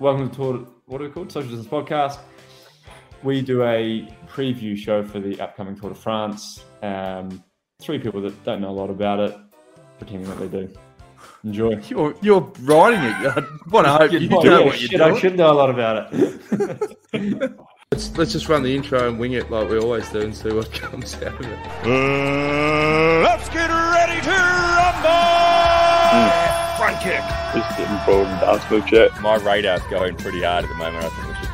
Welcome to Tour, what are we called? Social Distance Podcast. We do a preview show for the upcoming Tour de France. Um, three people that don't know a lot about it, pretending that they do. Enjoy. You're you're writing it. I want to hope you Oh, know yeah, what you're shit, I should know a lot about it. Let's, let's just run the intro and wing it like we always do and see what comes out of it. Uh, let's get ready to rumble! Front kick. Just getting bored and dance move chat. My radar's going pretty hard at the moment. I think we should.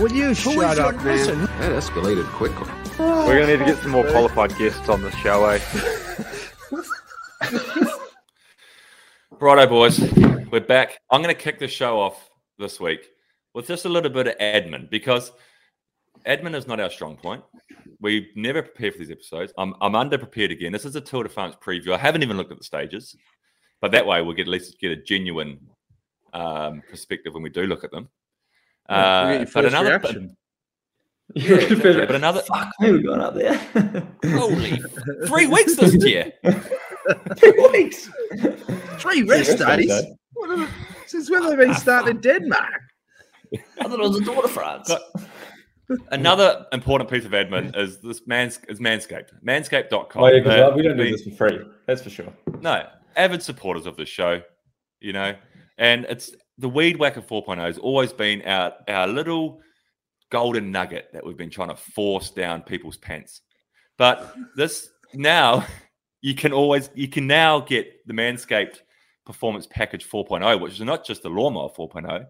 Will you shut up, man? That escalated quickly. We're gonna need to get some more qualified guests on the show, eh? Righto, boys, we're back. I'm going to kick the show off this week with just a little bit of admin because admin is not our strong point. We never prepare for these episodes. I'm, I'm underprepared again. This is a Tour de France preview. I haven't even looked at the stages, but that way we'll get at least get a genuine um, perspective when we do look at them. Uh, but another, reaction. yeah, exactly. but another Fuck me, we're going up there. holy three weeks this year. Three weeks. Three rest rest days, days. eh? What are the- Since when have they've been starting in Denmark? I thought it was a Tour de France. Another important piece of admin is this man's is Manscaped. Manscaped.com. Oh, yeah, 'cause, uh, we don't do this for free. That's for sure. No, avid supporters of the show, you know, and it's the Weed Whacker 4.0 has always been our, our little golden nugget that we've been trying to force down people's pants. But this now, you can always, you can now get the Manscaped Performance Package 4.0, which is not just the Lawnmower 4.0,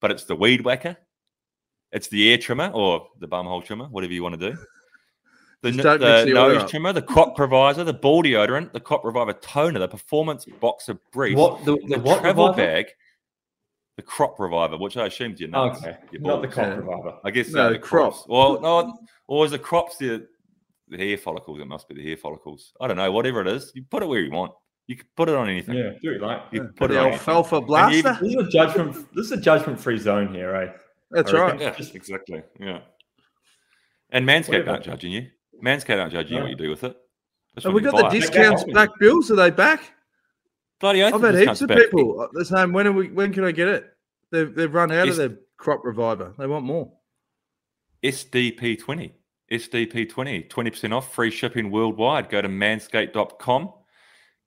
but it's the Weed Whacker, it's the air trimmer or the bumhole trimmer, whatever you want to do. The, n- the the nose up. trimmer, the crop revisor, the ball deodorant, the crop reviver toner, the performance boxer brief, What the, the, the what travel reviver? bag, the crop reviver, which I assumed you know. Okay, not the crop Yeah. reviver. I guess No, no, the the crops. crop. Well, no, or is the crops the the hair follicles? It must be the hair follicles. I don't know. Whatever it is, you put it where you want. You can put it on anything. Yeah, do it like. You Put put it the on anything. alfalfa And you- blaster. This is a judgment. This is a judgment-free zone here, right? That's right. Yeah, exactly. Yeah. And Manscaped aren't judging you. Manscaped aren't judging you what you do with it. Just Have we got the discounts Back. back bills? Are they back? Bloody oath I've had heaps of back. people. They're saying, when are we? When can I get it? They've they've run out Yes. of their crop reviver. They want more. SDP20. SDP20, 20% off, free shipping worldwide. Go to manscaped.com.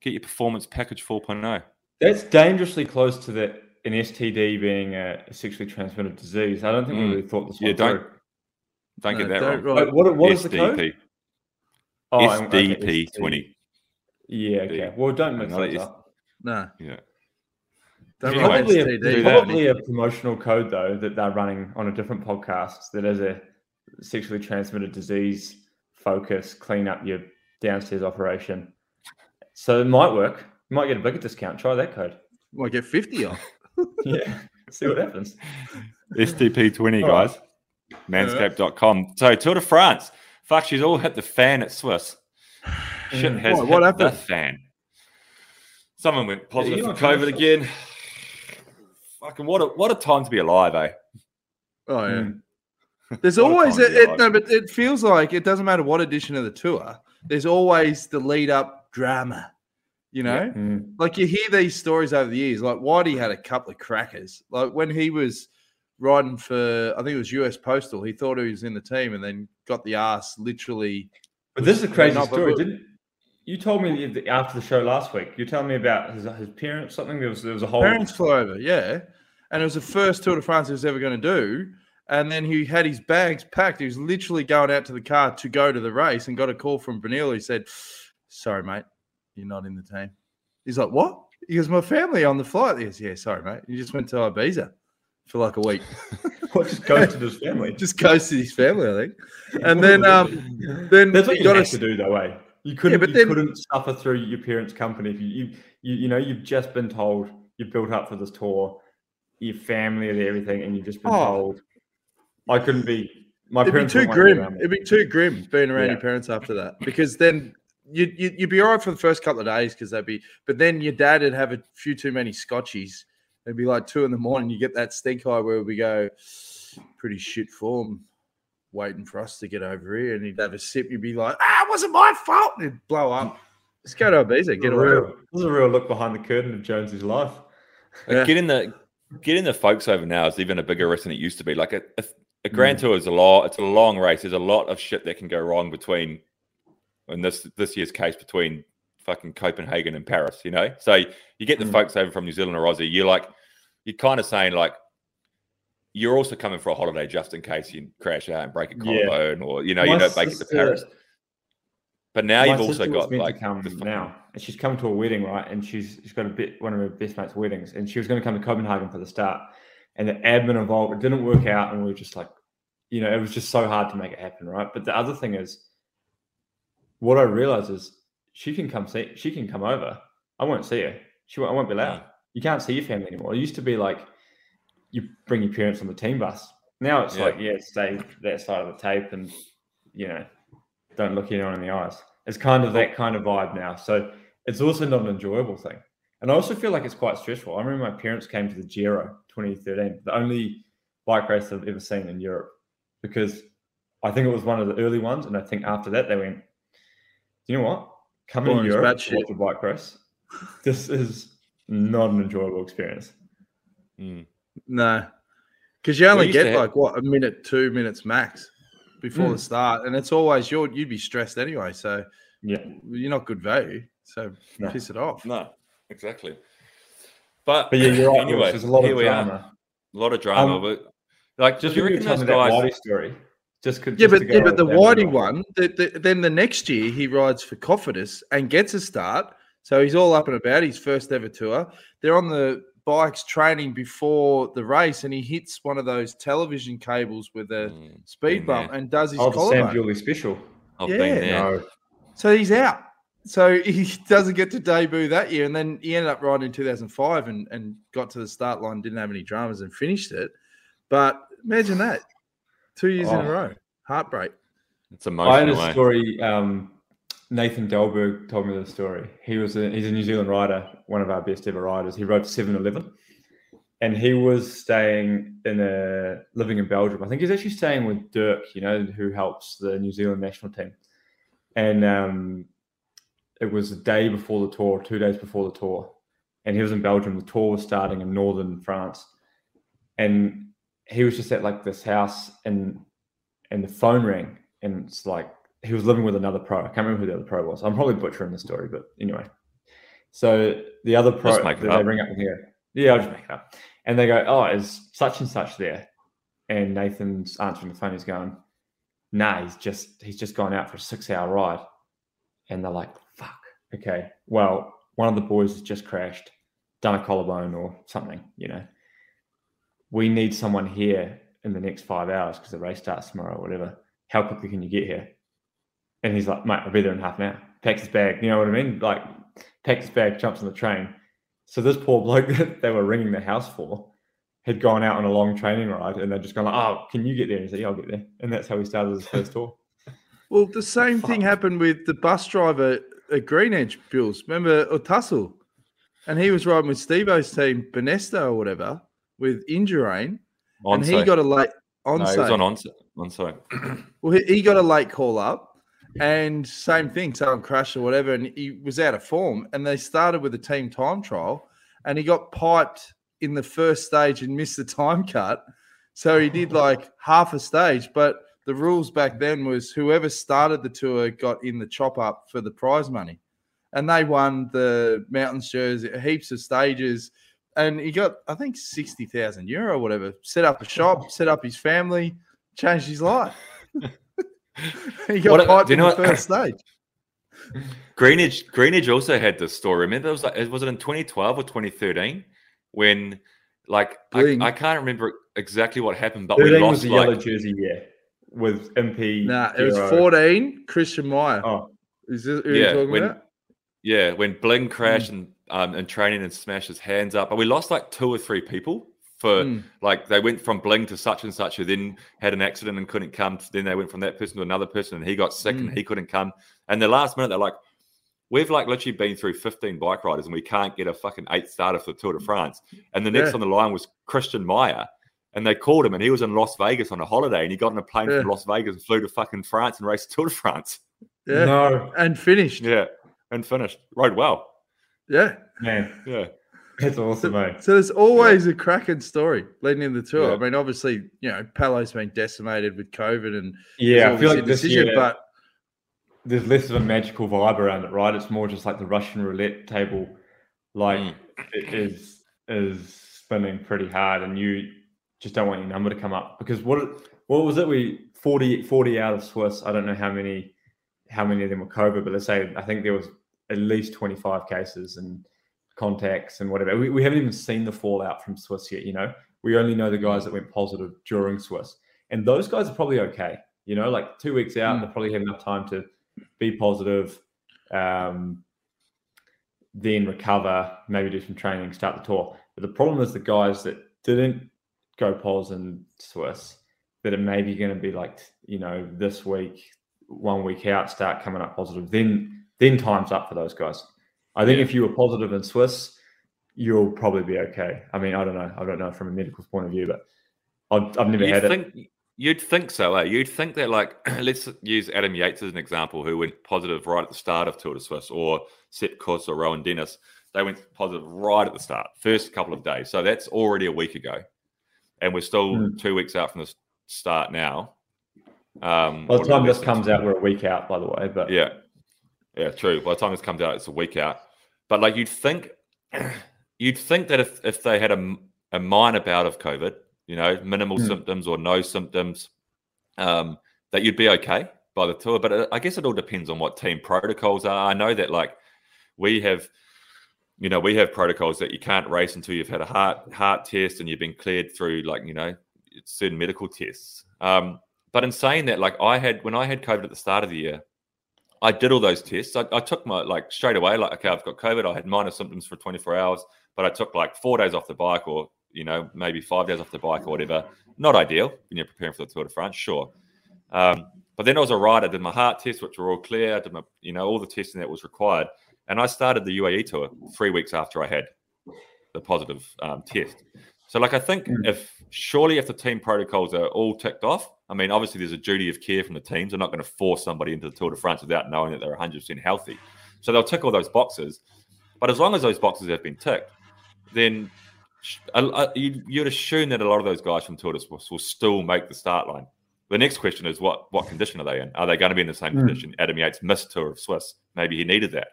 Get your performance package oh. 4.0. That's dangerously close to the an STD being a sexually transmitted disease. I don't think we Mm. really thought this Yeah, one don't through. don't get No, that don't wrong. write- Wait, what, what is the code? SDP. Oh, I'm- okay, SDP20. Yeah, okay. Well, don't mix Another those up. No. Yeah. Don't Anyway, Probably, a, STD. do that. probably a promotional code though that they're running on a different podcast that has a sexually transmitted disease focus. Clean up your downstairs operation, so it might work. You might get a bigger discount. Try that code. Might get fifty off. Yeah, see what happens. SDP20, guys. Manscaped.com. So, Tour de France. Fuck, she's all hit the fan at Swiss. Shit Mm. has Why, hit what the happened? fan. Someone went positive you for COVID again. Fucking what a what a time to be alive, eh? Oh yeah. Mm. There's always it, it, no, but it feels like it doesn't matter what edition of the tour. There's always the lead up drama. You know, Mm. like you hear these stories over the years. Like Whitey had a couple of crackers. Like when he was riding for, I think it was US Postal. He thought he was in the team, and then got the ass literally. But this is a crazy story, didn't? You told me after the show last week. You telling me about his, his parents. Something there was there was a whole. Parents flew over, yeah, and it was the first Tour de France he was ever going to do. And then he had his bags packed. He was literally going out to the car to go to the race, and got a call from Bruyneel. He said, "Sorry, mate, you're not in the team." He's like, "What?" He goes, "My family on the flight." He goes, "Yeah, sorry, mate. You just went to Ibiza for like a week." What just goes to his family. just ghosted his family, I think. And then, um, then That's what he you got have to do, though, eh? You couldn't. but you then- couldn't suffer through your parents' company if you, you, you, you know, you've just been told you've built up for this tour, your family and everything, and you've just been Oh. told. I couldn't be. My It'd be parents too wouldn't to grim. It'd be too grim being around Yeah. your parents after that because then you'd, you'd, you'd be all right for the first couple of days because they'd be, but then your dad would have a few too many scotchies. It'd be like two in the morning. You get that stink eye where we go, pretty shit form, waiting for us to get over here. And he'd have a sip. You'd be like, ah, it wasn't my fault. And it'd blow up. Let's go to Ibiza. This Get is a away. real, this is a real look behind the curtain of Jonesy's life. Yeah. Get in the getting the folks over now is even a bigger risk than it used to be. Like a, a, a Grand Tour is a lot. It's a long race. There's a lot of shit that can go wrong between, in this this year's case, between fucking Copenhagen and Paris. You know, so you get the Mm. folks over from New Zealand or Aussie. You're like, you're kind of saying like, you're also coming for a holiday just in case you crash out and break a Yeah. collarbone, or you know, My you don't make it to Paris. But now you've also got like to come the now, and she's come to a wedding, right? And she's she's got a bit one of her best mates' weddings, and she was going to come to Copenhagen for the start, and the admin involved it didn't work out, and we were just like, you know, it was just so hard to make it happen, right? But the other thing is, what I realized is she can come see, she can come over. I won't see her. She won't, I won't be allowed. Mm. You can't see your family anymore. It used to be like you bring your parents on the team bus. Now it's Yeah. like, yeah, stay that side of the tape and you know, don't look anyone in the eyes. It's kind of that kind of vibe now. So it's also not an enjoyable thing. And I also feel like it's quite stressful. I remember my parents came to the Giro 2013, the only bike race I've ever seen in Europe, because I think it was one of the early ones. And I think after that, they went, you know what? Coming Boring to as Europe batshit. to watch a bike race, this is not an enjoyable experience. Mm. No, because you only get have- like what a minute, two minutes max before Mm. the start, and it's always you're you'd be stressed anyway. So Yeah. you're not good value. So No. piss it off. No, exactly. But, But yeah, you're right. Anyway, there's a lot here of we are. drama. A lot of drama, Um, but like, Just you when you reckon tell those me that guys? Whitey story, just could Yeah, just but yeah, but the down Whitey one, the, the, then the next year he rides for Cofidis and gets a start. So he's all up and about his first ever tour. They're on the bikes training before the race, and he hits one of those television cables with a Mm, speed bump there. and does his Oh, the Sam collarbone. Special. I've Yeah. been there. No. So he's out. So he doesn't get to debut that year. And then he ended up riding in 2005 and, and got to the start line, didn't have any dramas and finished it. But imagine that two years in a Oh. row. Heartbreak. It's I had a story. Um, Nathan Dahlberg told me the story. He was a, he's a New Zealand rider, one of our best ever riders. He rode 7-Eleven, and he was staying in a living in Belgium. I think he's actually staying with Dirk, you know, who helps the New Zealand national team. And um, it was the day before the tour, two days before the tour, and he was in Belgium. The tour was starting in northern France, and he was just at like this house, and and the phone rang, and it's like he was living with another pro. I can't remember who the other pro was. I'm probably butchering the story, but anyway. So the other pro it they up. ring up here. Yeah, I'll just make it up. And they go, "Oh, is such and such there?" And Nathan's answering the phone. He's going, "Nah, he's just he's just gone out for a six hour ride." And they're like, "Fuck, okay. Well, one of the boys has just crashed, done a collarbone or something. You know, we need someone here in the next five hours because the race starts tomorrow or whatever. How quickly can you get here?" And he's like, "Mate, I'll be there in half an hour." Packs his bag. You know what I mean? Like, packs his bag, jumps on the train. So this poor bloke that they were ringing the house for had gone out on a long training ride, and they're just gone like, "Oh, can you get there?" And he said, "Yeah, I'll get there." And that's how he started his first tour. Well, the same thing happened with the bus driver at Green Edge Bills. Remember Otassel? And he was riding with Steve-O's team, Banesto or whatever, with Indurain. And he got a late no, onside. was on. Onsite. Well, he, he got a late call up, and same thing, someone crash or whatever, and he was out of form. And they started with a team time trial, and he got piped in the first stage and missed the time cut. So he did like half a stage, but the rules back then was whoever started the tour got in the chop up for the prize money, and they won the mountains jersey, heaps of stages. And he got, I think, 60,000 euro or whatever. Set up a shop, set up his family, changed his life. he got What- piped do you in know the what- first stage. Greenwich Greenwich also had this story. Remember, it was like was it in 2012 or 2013 when like I, I can't remember exactly what happened, but we lost was the like yellow jersey, yeah, with Impey. Nah, it was 14, Christian Meier. Oh, Is this who Yeah, you're talking when- about? yeah when Bling crashed Hmm. and um and training and smash his hands up, but we lost like two or three people for Mm. like they went from Bling to such and such who then had an accident and couldn't come. Then they went from that person to another person and he got sick and Mm. he couldn't come. And the last minute they're like, we've like literally been through 15 bike riders and we can't get a fucking eighth starter for the Tour de France. And the next Yeah. on the line was Christian Meier. And they called him and he was in Las Vegas on a holiday and he got on a plane Yeah. from Las Vegas and flew to fucking France and raced Tour de France. Yeah. no, And finished. Yeah. And finished. Rode well. Yeah. man. Yeah. That's awesome, mate. So there's always a cracking story leading in the tour. Yeah. I mean, obviously, you know, Palo's been decimated with COVID and Yeah, I feel like this decision, year but there's less of a magical vibe around it, right? It's more just like the Russian roulette table, like Mm. it is is spinning pretty hard, and you just don't want your number to come up because what what was it? We 40, 40 out of Swiss. I don't know how many how many of them were COVID, but let's say I think there was at least twenty five cases and contacts and whatever. We, we haven't even seen the fallout from Swiss yet. You know, we only know the guys that went positive during Swiss, and those guys are probably okay. You know, like two weeks out, Mm. they probably have enough time to be positive, um, then recover, maybe do some training, start the tour. But the problem is the guys that didn't go pos in Swiss, that are maybe going to be like, you know, this week, one week out, start coming up positive. Then, then time's up for those guys. I think Yeah. if you were positive in Swiss, you'll probably be okay. I mean, I don't know. I don't know from a medical point of view, but I've, I've never You'd had it. you'd think so, eh? You'd think that like let's use Adam Yates as an example, who went positive right at the start of Tour de Suisse, or Sepp Kuss or Rohan Dennis. They went positive right at the start, first couple of days. So that's already a week ago, and we're still Hmm. two weeks out from the start now. Um, By the time this comes out, we're a week out, by the way. But Yeah. Yeah, true. By the time this comes out, it's a week out. But like you'd think you'd think that if, if they had a, a minor bout of COVID, you know, minimal Hmm. symptoms or no symptoms, um, that you'd be okay by the tour. But uh, I guess it all depends on what team protocols are. I know that like we have you know, we have protocols that you can't race until you've had a heart heart test and you've been cleared through like, you know, certain medical tests. Um, but in saying that, like I had when I had COVID at the start of the year, I did all those tests. I, I took my like straight away, like, okay, I've got COVID. I had minor symptoms for 24 hours, but I took like four days off the bike or, you know, maybe five days off the bike or whatever. Not ideal when you're preparing for the Tour de France, sure. Um, but then I was right. I did my heart test, which were all clear. I did my, you know, all the testing that was required. And I started the UAE tour three weeks after I had the positive um, test. So, like, I think if surely if the team protocols are all ticked off, I mean, obviously there's a duty of care from the teams. They're not going to force somebody into the Tour de France without knowing that they're 100% healthy. So they'll tick all those boxes. But as long as those boxes have been ticked, then sh- a- a- you'd, assume that a lot of those guys from Tour de Suisse will still make the start line. The next question is what what condition are they in? Are they going to be in the same Mm. condition? Adam Yates missed Tour of Swiss. Maybe he needed that,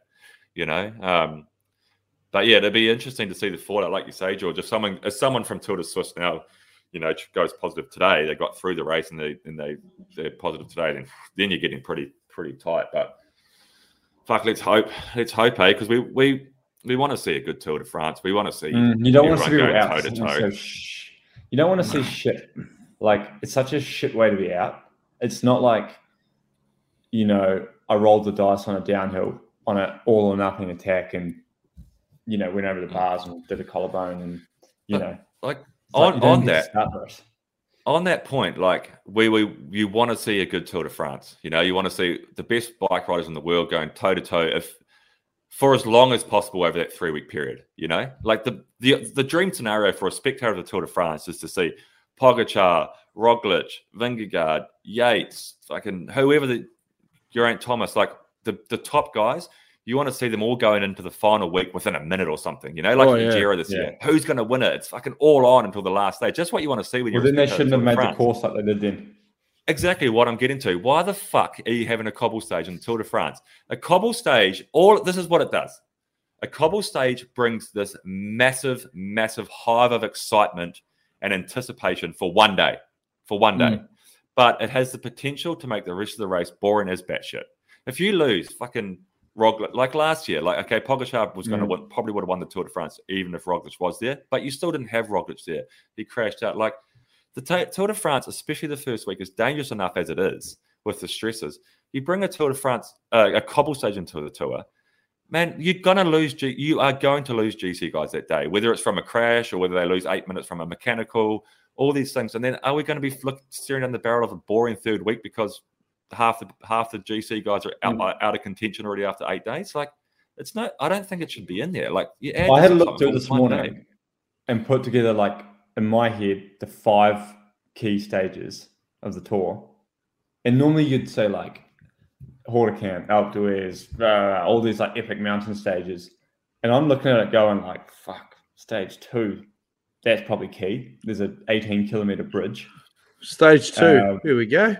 you know. Um, but yeah, it'd be interesting to see the fallout, like you say, George. If someone, if someone from Tour de Suisse now, you know, it goes positive today, they got through the race and they and they they're positive today, then then you're getting pretty pretty tight. But fuck, let's hope, let's hope, eh? Because we we we want to see a good Tour de France. We want to see. Mm, you don't want to see everyone people going out. toe-to-toe. So sh- you don't want to see shit. Like it's such a shit way to be out. It's not like, you know, I rolled the dice on a downhill on an all or nothing attack and, you know, went over the bars and did a collarbone and, you know, like on- on that- start the race. on that point, like we we you want to see a good Tour de France. You know, you want to see the best bike riders in the world going toe to toe if for as long as possible over that three week period. You know, like the the the dream scenario for a spectator of the Tour de France is to see Pogacar, Roglic, Vingegaard, Yates, fucking whoever the Geraint Thomas, like the the top guys. You want to see them all going into the final week within a minute or something, you know, like Oh, yeah, Giro this yeah. year. Who's going to win it? It's fucking all on until the last day. Just what you want to see when Well, you're. then they shouldn't have made Tour the course like they did then. Exactly what I'm getting to. Why the fuck are you having a cobble stage in the Tour de France? A cobble stage, all this is what it does. A cobble stage brings this massive, massive hive of excitement and anticipation for one day. For one day. Hmm. But it has the potential to make the rest of the race boring as batshit. If you lose fucking Roglic, like last year, like okay, Pogacar was going to Mm. probably would have won the Tour de France even if Roglic was there, but you still didn't have Roglic there. He crashed out. Like the Tour de France, especially the first week, is dangerous enough as it is with the stresses. You bring a Tour de France, uh, a cobble stage into the tour, man, you're gonna lose. G- you are going to lose GC guys that day, whether it's from a crash or whether they lose eight minutes from a mechanical. All these things, and then are we going to be flick, staring down the barrel of a boring third week because half the half the GC guys are out, Mm. out of contention already after eight days? Like, it's not. I don't think it should be in there. Like, yeah, add I had a look through this morning day. and put together like in my head the five key stages of the tour. And normally you'd say like Hautacam, Alpe d'Huez, uh, all these like epic mountain stages. And I'm looking at it going like, fuck, stage two, that's probably key. There's an 18 kilometer bridge. Stage two. Um, Here we go.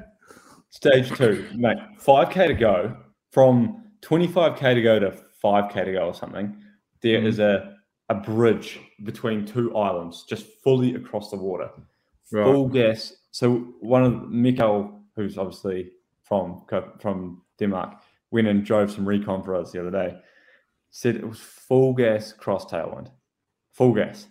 Stage two, mate, 5K to go. From 25K to go to 5K to go or something, There is Mm. a, a bridge between two islands, just fully across the water. Right. Full gas. So one of Mikael, who's obviously from from Denmark, went and drove some recon for us the other day. Said it was full gas cross tailwind, full gas.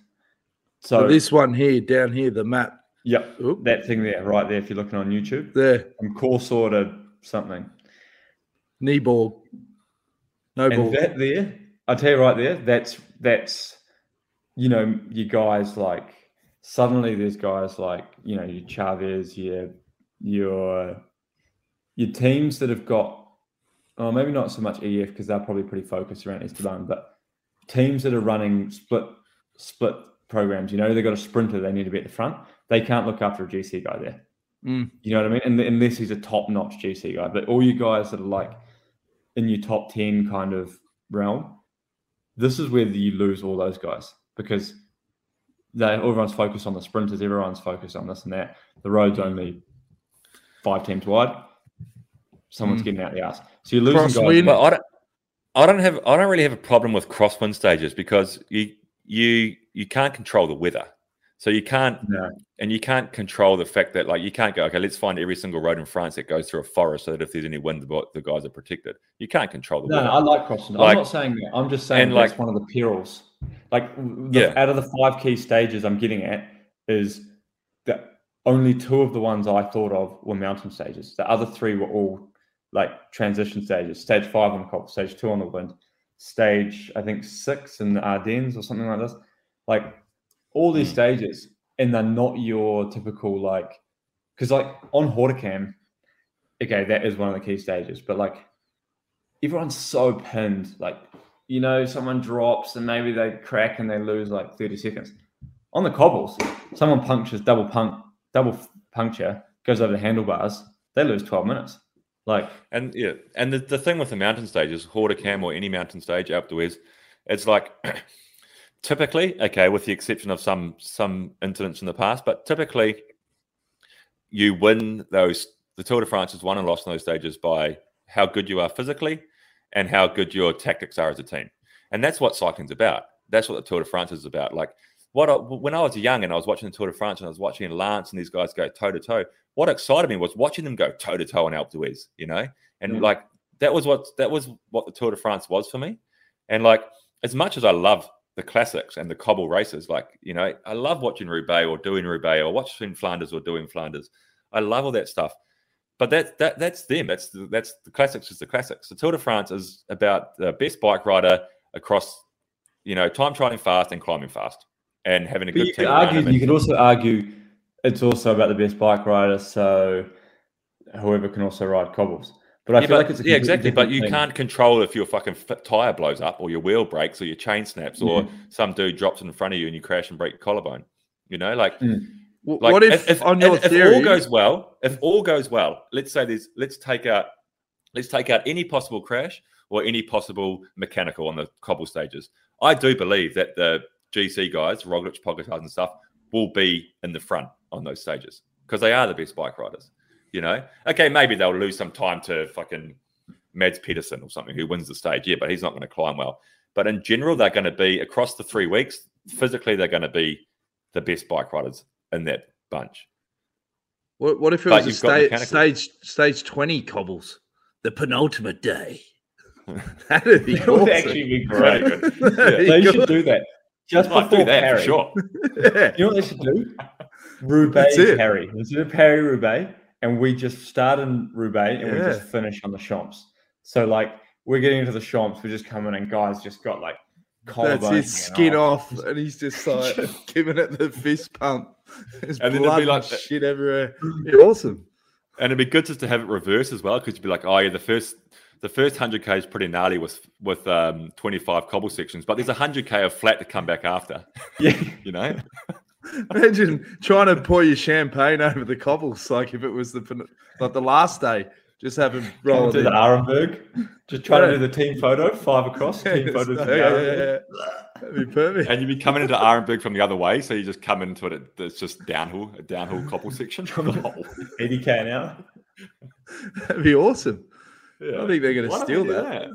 So, So this one here, down here, the map. Yep, Oop, that thing there, right there. If you're looking on YouTube, there, from course order something. knee ball. No ball. That there, I'll tell you right there, that's that's you know, you guys like suddenly there's guys like, you know, your Chaves, your your your teams that have got oh maybe not so much EF because they're probably pretty focused around Esteban, but teams that are running split split programs, you know, they've got a sprinter, they need to be at the front. They can't look after a GC guy there. Mm. You know what I mean? And unless he's a top notch GC guy, but all you guys that are like in your top 10 kind of realm, this is where you lose all those guys because they everyone's focused on the sprinters, everyone's focused on this and that. The road's only five teams wide. Someone's Mm. getting out the ass. So you're losing guys. Crosswind. But I don't, I don't have, I don't really have a problem with crosswind stages because you, you, you can't control the weather, so you can't, and you can't control the fact that like you can't go, okay, let's find every single road in France that goes through a forest so that if there's any wind, the, the guys are protected. You can't control the No, no, I like crossing. Like- I'm not saying that. I'm just saying and that's like- one of the perils. Like the, Yeah. out of the five key stages I'm getting at is that only two of the ones I thought of were mountain stages. The other three were all like transition stages. Stage five on the cop, stage two on the wind, stage I think six in the Ardennes or something like this. Like all these Mm. stages, and they're not your typical like because like on Hautacam, okay, that is one of the key stages, but like everyone's so pinned. Like, you know, someone drops and maybe they crack and they lose like 30 seconds. On the cobbles, someone punctures double punk, double puncture, goes over the handlebars, they lose 12 minutes. Like, And yeah, and the, the thing with the mountain stages, Hautacam or any mountain stage up to is, it's like typically okay, with the exception of some some incidents in the past, but typically you win those. The Tour de France is won and lost in those stages by how good you are physically and how good your tactics are as a team, and that's what cycling's about. That's what the Tour de France is about. Like what I, when I was young and I was watching the Tour de France and I was watching Lance and these guys go toe to toe. What excited me was watching them go toe to toe on Alpe d'Huez, you know, and Yeah. like that was what that was what the Tour de France was for me. And like as much as I love the classics and the cobble races, like you know, I love watching Roubaix or doing Roubaix or watching Flanders or doing Flanders. I love all that stuff. But that that that's them. That's the, that's the classics. Is the classics. The Tour de France is about the best bike rider across, you know, time trialing fast and climbing fast and having a but good you team. could argue, you could also argue it's also about the best bike rider. So whoever can also ride cobbles. But I yeah, feel but- like it's a yeah, exactly. But you thing. can't control if your fucking f- tire blows up or your wheel breaks or your chain snaps or Mhm. some dude drops in front of you and you crash and break your collarbone. You know, like, W- like what if, on your if, if theory, all goes well, if all goes well, let's say there's let's take out let's take out any possible crash or any possible mechanical on the cobble stages. I do believe that the GC guys, Roglic, Pogacar, and stuff, will be in the front on those stages because they are the best bike riders. You know, okay, maybe they'll lose some time to fucking Mads Pedersen or something who wins the stage. Yeah, but he's not going to climb well. But in general, they're going to be across the three weeks. Physically, they're going to be the best bike riders in that bunch. what, what if it But was a sta- stage stage twenty cobbles, the penultimate day? That'd be That would actually be great. That'd be They good. should do that. Just I'd before do that Paris. for sure. Yeah. You know what they should do? Roubaix That's it. Paris. Let's do Paris Roubaix, and we just start in Roubaix and we just Yeah. finish on the Champs. So like we're getting into the Champs, we're just coming and guys just got like That's his skin hanging off, and he's just like giving it the fist pump. There's And blood and like- shit everywhere. Awesome. And it'd be good just to have it reversed as well, because you'd be like, oh yeah, the first the first hundred k is pretty gnarly with with um, twenty five cobble sections, but there's a hundred k of flat to come back after. Yeah. You know, Imagine trying to pour your champagne over the cobbles, like if it was the like the last day. Just have him Roll roll to it the in. Arenberg. Just try to do the team photo, five across, team Yeah, photo. to yeah, yeah, yeah. That'd be perfect. And you'd be coming into Arenberg from the other way, so you just come into it. It's just downhill, a downhill cobble section. 80k an hour. That'd be awesome. yeah. I think they're going to steal we do that.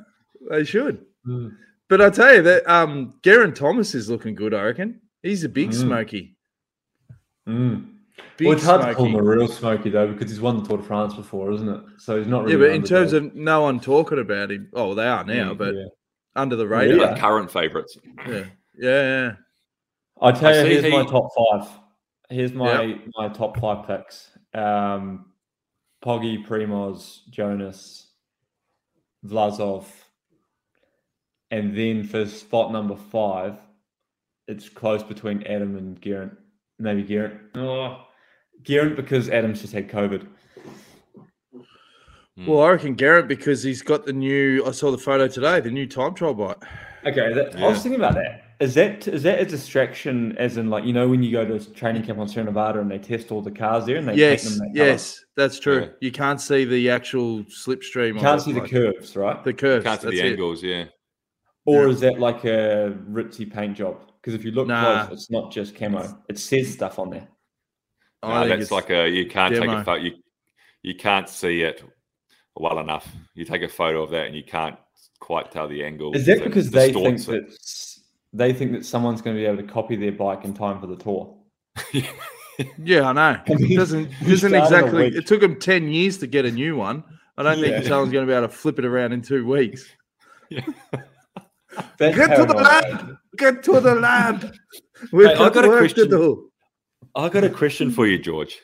They should. Mm. But I tell you that um, Geraint Thomas is looking good. I reckon he's a big Mm. smoky. Mm. Big Well, it's hard to call him a real smoky though because he's won the Tour de France before, isn't it? So he's not really. Yeah, but in terms underdog. of no one talking about him, oh, they are now, Mm, but yeah. under the radar. Like current favourites. Yeah, yeah, yeah. I tell I you, see here's my top five. Here's my my top five picks. Um, Poggy, Primoz, Jonas, Vlasov, and then for spot number five, it's close between Adam and Geraint. Maybe Geraint. Oh, Geraint because Adam's just had COVID. Mm. Well, I reckon Garrett because he's got the new. I saw the photo today. The new time trial bike. Okay, that, I was thinking about that. Is that is that a distraction? As in, like you know, when you go to a training camp on Sierra Nevada and they test all the cars there and they yes, paint them that colour? yes, that's true. Yeah. You can't see the actual slipstream. you can't it, see the like, curves, right? The curves. Can't see that's the it. angles, yeah. Or Yeah. is that like a ritzy paint job? Because if you look Nah. close, it's not just camo. It says stuff on there. I No, that's like a you can't take a photo. You, you can't see it well enough. You take a photo of that and you can't quite tell the angle. Is that It because they think distorts that they think that someone's going to be able to copy their bike in time for the tour? Yeah, I know. I mean, It doesn't doesn't exactly. It took them ten years to get a new one. I don't Yeah. think someone's going to be able to flip it around in two weeks. That's Get to the paranoid. lab. Get to the lab. We've Hey, I got, got a work question. to do. I got a question for you, George.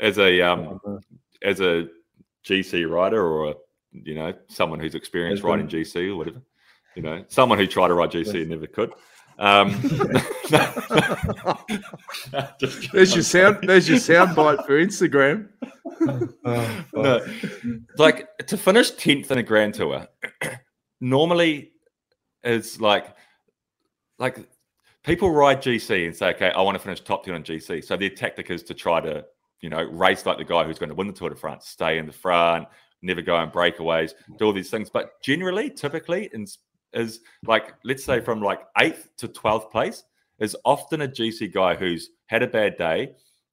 As a um, as a GC rider or a you know someone who's experienced Has been- riding GC or whatever, you know, someone who tried to ride GC and never could. Um, There's your sound. There's your sound bite for Instagram. Oh, no, like to finish tenth in a Grand Tour, normally is like like people ride GC and say, okay, I want to finish top ten on GC. So their tactic is to try to you know race like the guy who's going to win the Tour de France, stay in the front, never go on breakaways, do all these things. But generally, typically, in, is like let's say from like eighth to twelfth place is often a GC guy who's had a bad day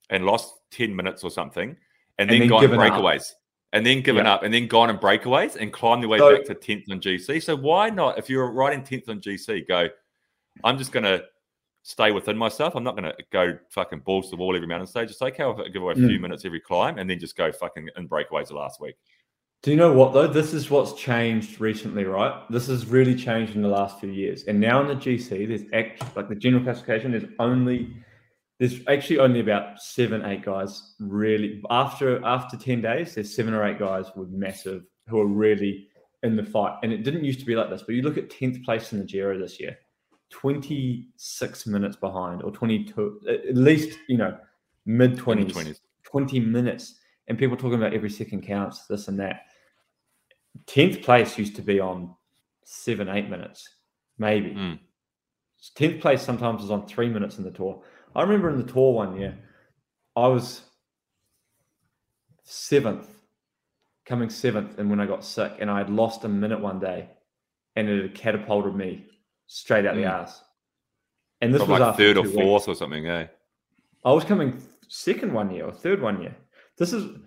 and lost ten minutes or something, and, And then, then gone given up. And then given Yeah. up, and then gone and breakaways, and climbed their way So- back to tenth on GC. So why not, if you're riding tenth on GC, go? I'm just gonna stay within myself. I'm not gonna go fucking balls to the wall every mountain stage. It's okay if I give away a Mm. few minutes every climb, and then just go fucking in breakaways the last week. Do you know what though? This is what's changed recently, right? This has really changed in the last few years. And now in the GC, there's actually like the general classification. There's only there's actually only about seven, eight guys really. After after ten days, there's seven or eight guys with massive who are really in the fight. And it didn't used to be like this. But you look at tenth place in the Giro this year, twenty six minutes behind, or twenty two, at least you know mid In 20s. 20 minutes and people talking about every second counts this and that 10th place used to be on seven eight minutes maybe Mm. 10th place sometimes is on three minutes in the tour i remember in the tour one year i was seventh coming seventh and when i got sick and i had lost a minute one day and it had catapulted me straight out the Mm. ass and this From was like after third or two weeks. fourth or something, eh? I was coming second one year or third one year. This is,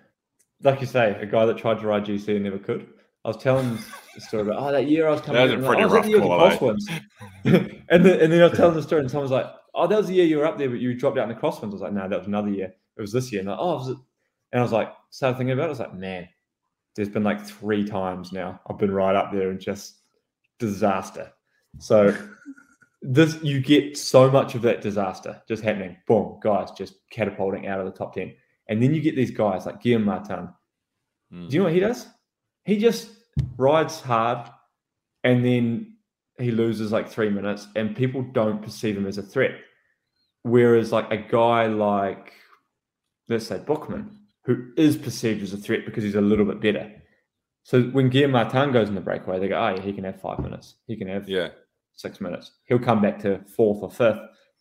like you say, a guy that tried to ride GC and never could. I was telling the story about, oh, that year I was coming. That was a pretty oh, rough year with call, eh? and, then, and then I was telling the story, and someone was like, oh, that was the year you were up there, but you dropped out in the crosswinds. I was like, no, that was another year. It was this year. And like, oh, was it? And I was like, started thinking about it. I was like, man, there's been like three times now I've been right up there and just disaster. So this you get so much of that disaster just happening. Boom, guys just catapulting out of the top 10. And then you get these guys like Guillaume Martin. Mm. Do you know what he does? He just rides hard and then he loses like three minutes and people don't perceive him as a threat. Whereas like a guy like let's say Buchmann, who is perceived as a threat because he's a little bit better. So when Guillaume Martin goes in the breakaway, they go, oh yeah, he can have five minutes. He can have Yeah. six minutes. He'll come back to fourth or fifth,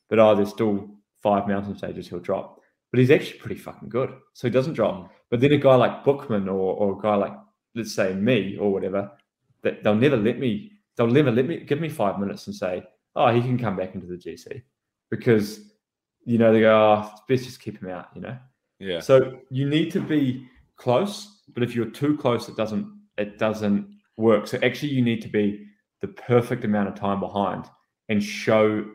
but oh, there's still five mountain stages he'll drop. But he's actually pretty fucking good. So he doesn't drop. Mm. But then a guy like Buchmann or, or a guy like let's say me or whatever, that they'll never let me. They'll never let me give me five minutes and say, "Oh, he can come back into the GC," because you know they go, "Oh, it's best just keep him out," you know. Yeah. So you need to be close, but if you're too close, it doesn't it doesn't work. So actually, you need to be the perfect amount of time behind and show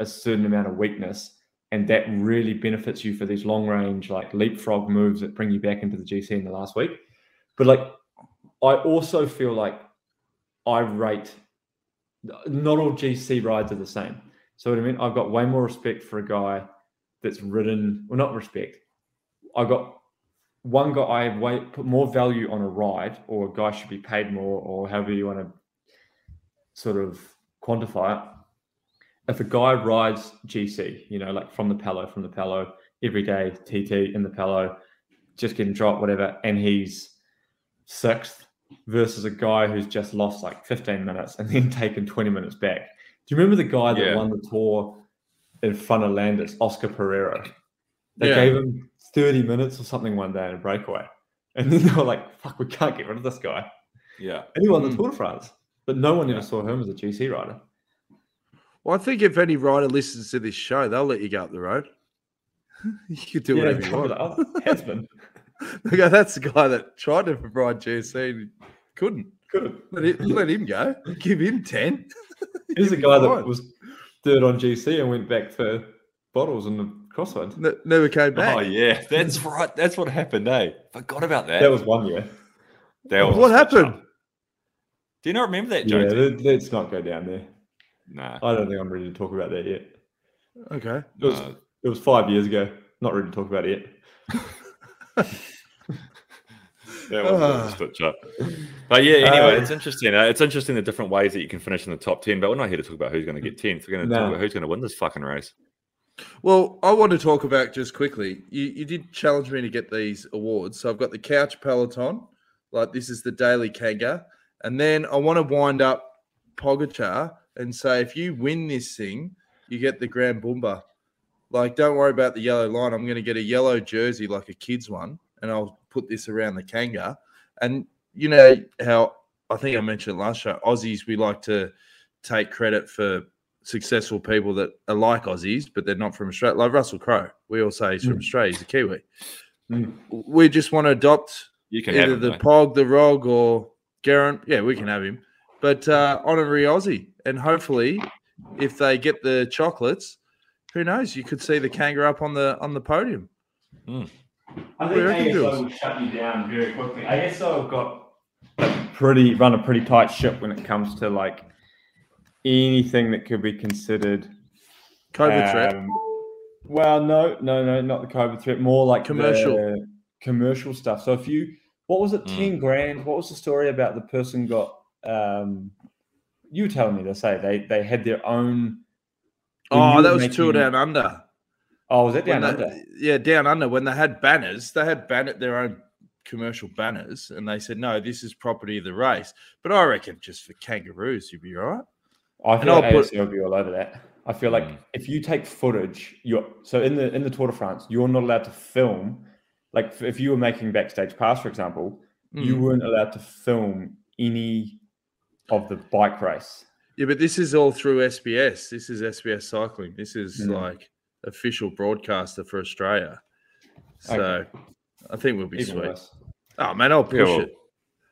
a certain amount of weakness, and that really benefits you for these long range like leapfrog moves that bring you back into the GC in the last week. But like, I also feel like I rate not all GC rides are the same. So what I mean, I've got way more respect for a guy that's ridden, well, not respect. I got one guy I way put more value on a ride, or a guy should be paid more, or however you want to sort of quantify it. If a guy rides GC, you know, like from the Palo, from the Palo every day, TT in the Palo, just getting dropped, whatever, and he's sixth versus a guy who's just lost like 15 minutes and then taken 20 minutes back. Do you remember the guy that Yeah. won the tour in front of Landis, Oscar Pereiro? They Yeah. gave him 30 minutes or something one day in a breakaway. And then they were like, fuck, we can't get rid of this guy. Yeah. And he won the Mm. Tour de France. But no one Yeah. ever saw him as a GC rider. Well, I think if any rider listens to this show, they'll let you go up the road. you could do whatever you want. has been. They go, that's the guy that tried to ride GC and couldn't. Good. Let him, let him go. Give him 10. He's the He'll guy that fine. was third on GC and went back for bottles in the crossroads. Ne- never came back. Oh yeah, that's right. That's what happened, eh? Forgot about that. That was one year. That was what happened? up. Do you not remember that, Yeah, let- let's not go down there. Nah. I don't think I'm ready to talk about that yet. Okay. It was no. it was five years ago. Not ready to talk about it yet. That was a bit of a Ah. switch up. But yeah, anyway, Uh, it's interesting. Uh, it's interesting the different ways that you can finish in the top 10, but we're not here to talk about who's going to get 10th. We're going to No. talk about who's going to win this fucking race. Well, I want to talk about just quickly. You, you did challenge me to get these awards. So I've got the Couch Peloton, like this is the Daily Kanga. And then I want to wind up Pogacar and say if you win this thing, you get the Grand Boomba. Like, don't worry about the yellow line. I'm going to get a yellow jersey, like a kid's one, and I'll put this around the Kanga. And you know how I think I mentioned last show, Aussies, we like to take credit for successful people that are like Aussies, but they're not from Australia. Like Russell Crowe, we all say he's from Mm. Australia. He's a Kiwi. Mm. We just want to adopt You can have either him, the though. Pog, the Rog, or Geraint. Yeah, we can have him. But uh, honorary Aussie, and hopefully, if they get the chocolates, who knows? You could see the kangaroo up on the on the podium. I think reckon, Jules? will shut you down very quickly. ASO have got a pretty run a pretty tight ship when it comes to like anything that could be considered COVID threat. um, Well, no, no, no, not the COVID threat. More like Commercial. the commercial stuff. So if you, what was it, Mm. ten grand? What was the story about the person got? Um, you were telling me to say they they had their own. Oh, you that were was Tour making- Down Under. Oh, was that When down they- under? Yeah, down under. When they had banners, they had banner their own commercial banners, and they said, "No, this is property of the race." But I reckon just for kangaroos, you'd be all right. I feel like put- will be all over that. I feel like Mm. if you take footage, you're so in the in the Tour de France, you're not allowed to film. Like if you were making backstage pass, for example, you Mm. weren't allowed to film any of the bike race. Yeah, but this is all through SBS. This is SBS Cycling. This is Mm. like official broadcaster for Australia. So Okay. I think we'll be Even sweet. worse. Oh man, I'll push Yeah, well, it.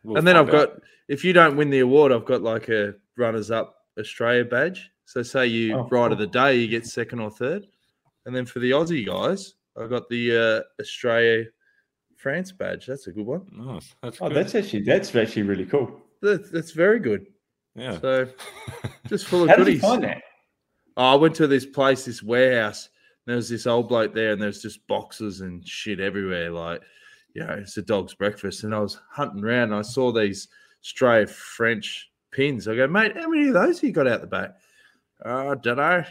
We'll and then I've out. got if you don't win the award, I've got like a runners up Australia badge. So say you Oh, ride cool. of the day, you get second or third. And then for the Aussie guys, I've got the uh, Australia France badge. That's a good one. Nice. That's Oh, good. that's actually that's actually really cool. That's, that's very good. yeah. So just full of How did you goodies. find that? Oh, I went to this place, this warehouse. There was this old bloke there, and there's just boxes and shit everywhere. Like, you know, it's a dog's breakfast. And I was hunting around, and I saw these stray French pins. I go, mate, how many of those have you got out the back? "Oh, I don't know.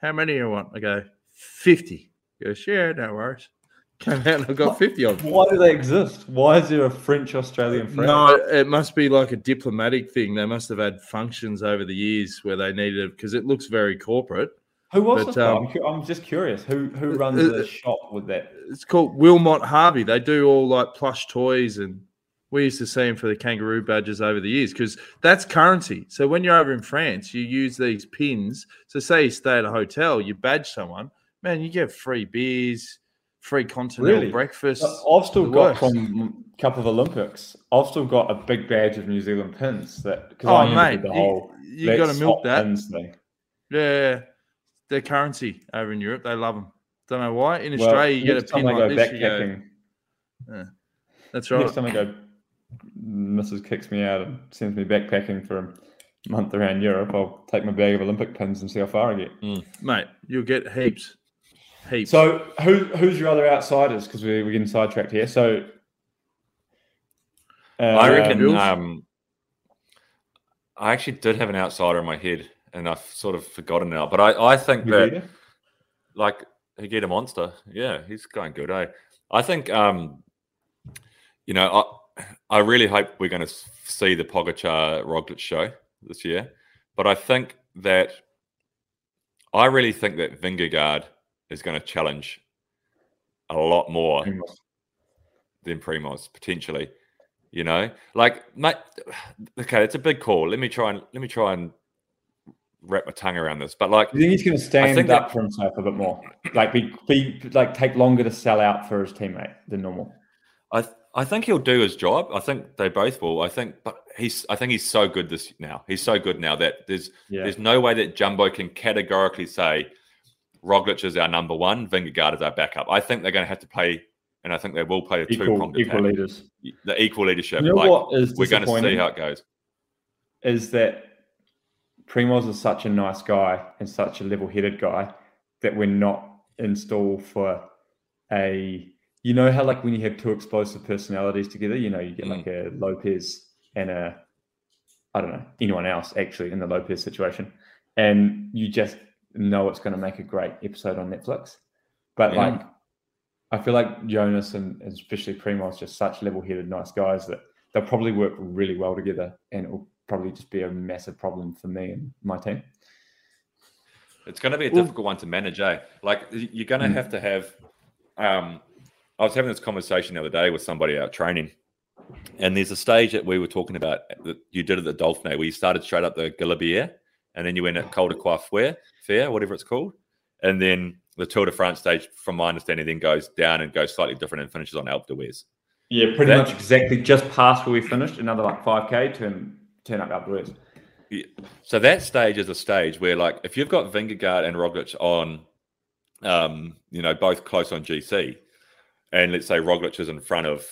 How many do you want? I go, 50. He goes, yeah, no worries. Came out and I got 50 of them. Why do they exist? Why is there a French Australian friend? No, it must be like a diplomatic thing. They must have had functions over the years where they needed it because it looks very corporate. Who was but, um, I'm, I'm just curious. Who who runs uh, the shop with that? it's called Wilmot Harvey. They do all like plush toys and We used to see them for the kangaroo badges over the years because that's currency. So when you're over in France, you use these pins. So say you stay at a hotel, you badge someone, man, you get free beers, free continental Really? breakfast. I've still got works. from a couple of Olympics. I've still got a big badge of New Zealand pins that because Oh, I mate, the you- whole you let's got to milk that. pins thing. Yeah, their currency over in Europe, they love them. Don't know why. In Well, Australia, you get a pin like go this. You go, backpacking, that's right. next time I go, Mrs. kicks me out and sends me backpacking for a month around Europe. I'll take my bag of Olympic pins and see how far I get. Mate, you'll get heaps. Heaps. So, who who's your other outsiders? Because we, we're getting sidetracked here. So, I reckon. Um, I actually did have an outsider in my head, and I've sort of forgotten now. But I, I think that like he get a monster. Yeah, he's going good. Eh? I think um, you know, I I really hope we're going to see the Pogacar Roglic show this year. But I think that I really think that Vingegaard is going to challenge a lot more than Primoz potentially. You know, like mate, okay, it's a big call. Let me try and let me try and wrap my tongue around this. But like, Do you think he's going to stand up that- for himself a bit more? Like be, be like take longer to sell out for his teammate than normal. I th- I think he'll do his job. I think they both will. I think, but he's I think he's so good this now. He's so good now that there's Yeah. there's no way that Jumbo can categorically say Roglic is our number one, Vingegaard is our backup. I think they're going to have to play, and I think they will play a two Equal, pronged equal attack. leaders. The equal leadership. You know like, what is we're going to see how it goes. is that Primoz is such a nice guy and such a level-headed guy that we're not installed for a. You know how like when you have two explosive personalities together, you know you get like mm. a Lopez and a, I don't know anyone else actually in the Lopez situation, and you just know it's going to make a great episode on Netflix. But Yeah. like, I feel like Jonas and especially Primoz just such level-headed, nice guys that they'll probably work really well together, and it will probably just be a massive problem for me and my team. It's going to be a Well- difficult one to manage, eh? Like you're going to Mm. have to have. Um, I was having this conversation the other day with somebody out training, and there's a stage that we were talking about that you did at the Dauphiné, where you started straight up the Galibier, and then you went at Col de Coiffure, Fair, whatever it's called, and then the Tour de France stage, from my understanding, then goes down and goes slightly different and finishes on Alpe d'Huez. Yeah, pretty That- much exactly just past where we finished. Another like five k turn turn up afterwards. So that stage is a stage where, like, if you've got Vingegaard and Roglic on, um, you know, both close on GC, and let's say Roglic is in front of,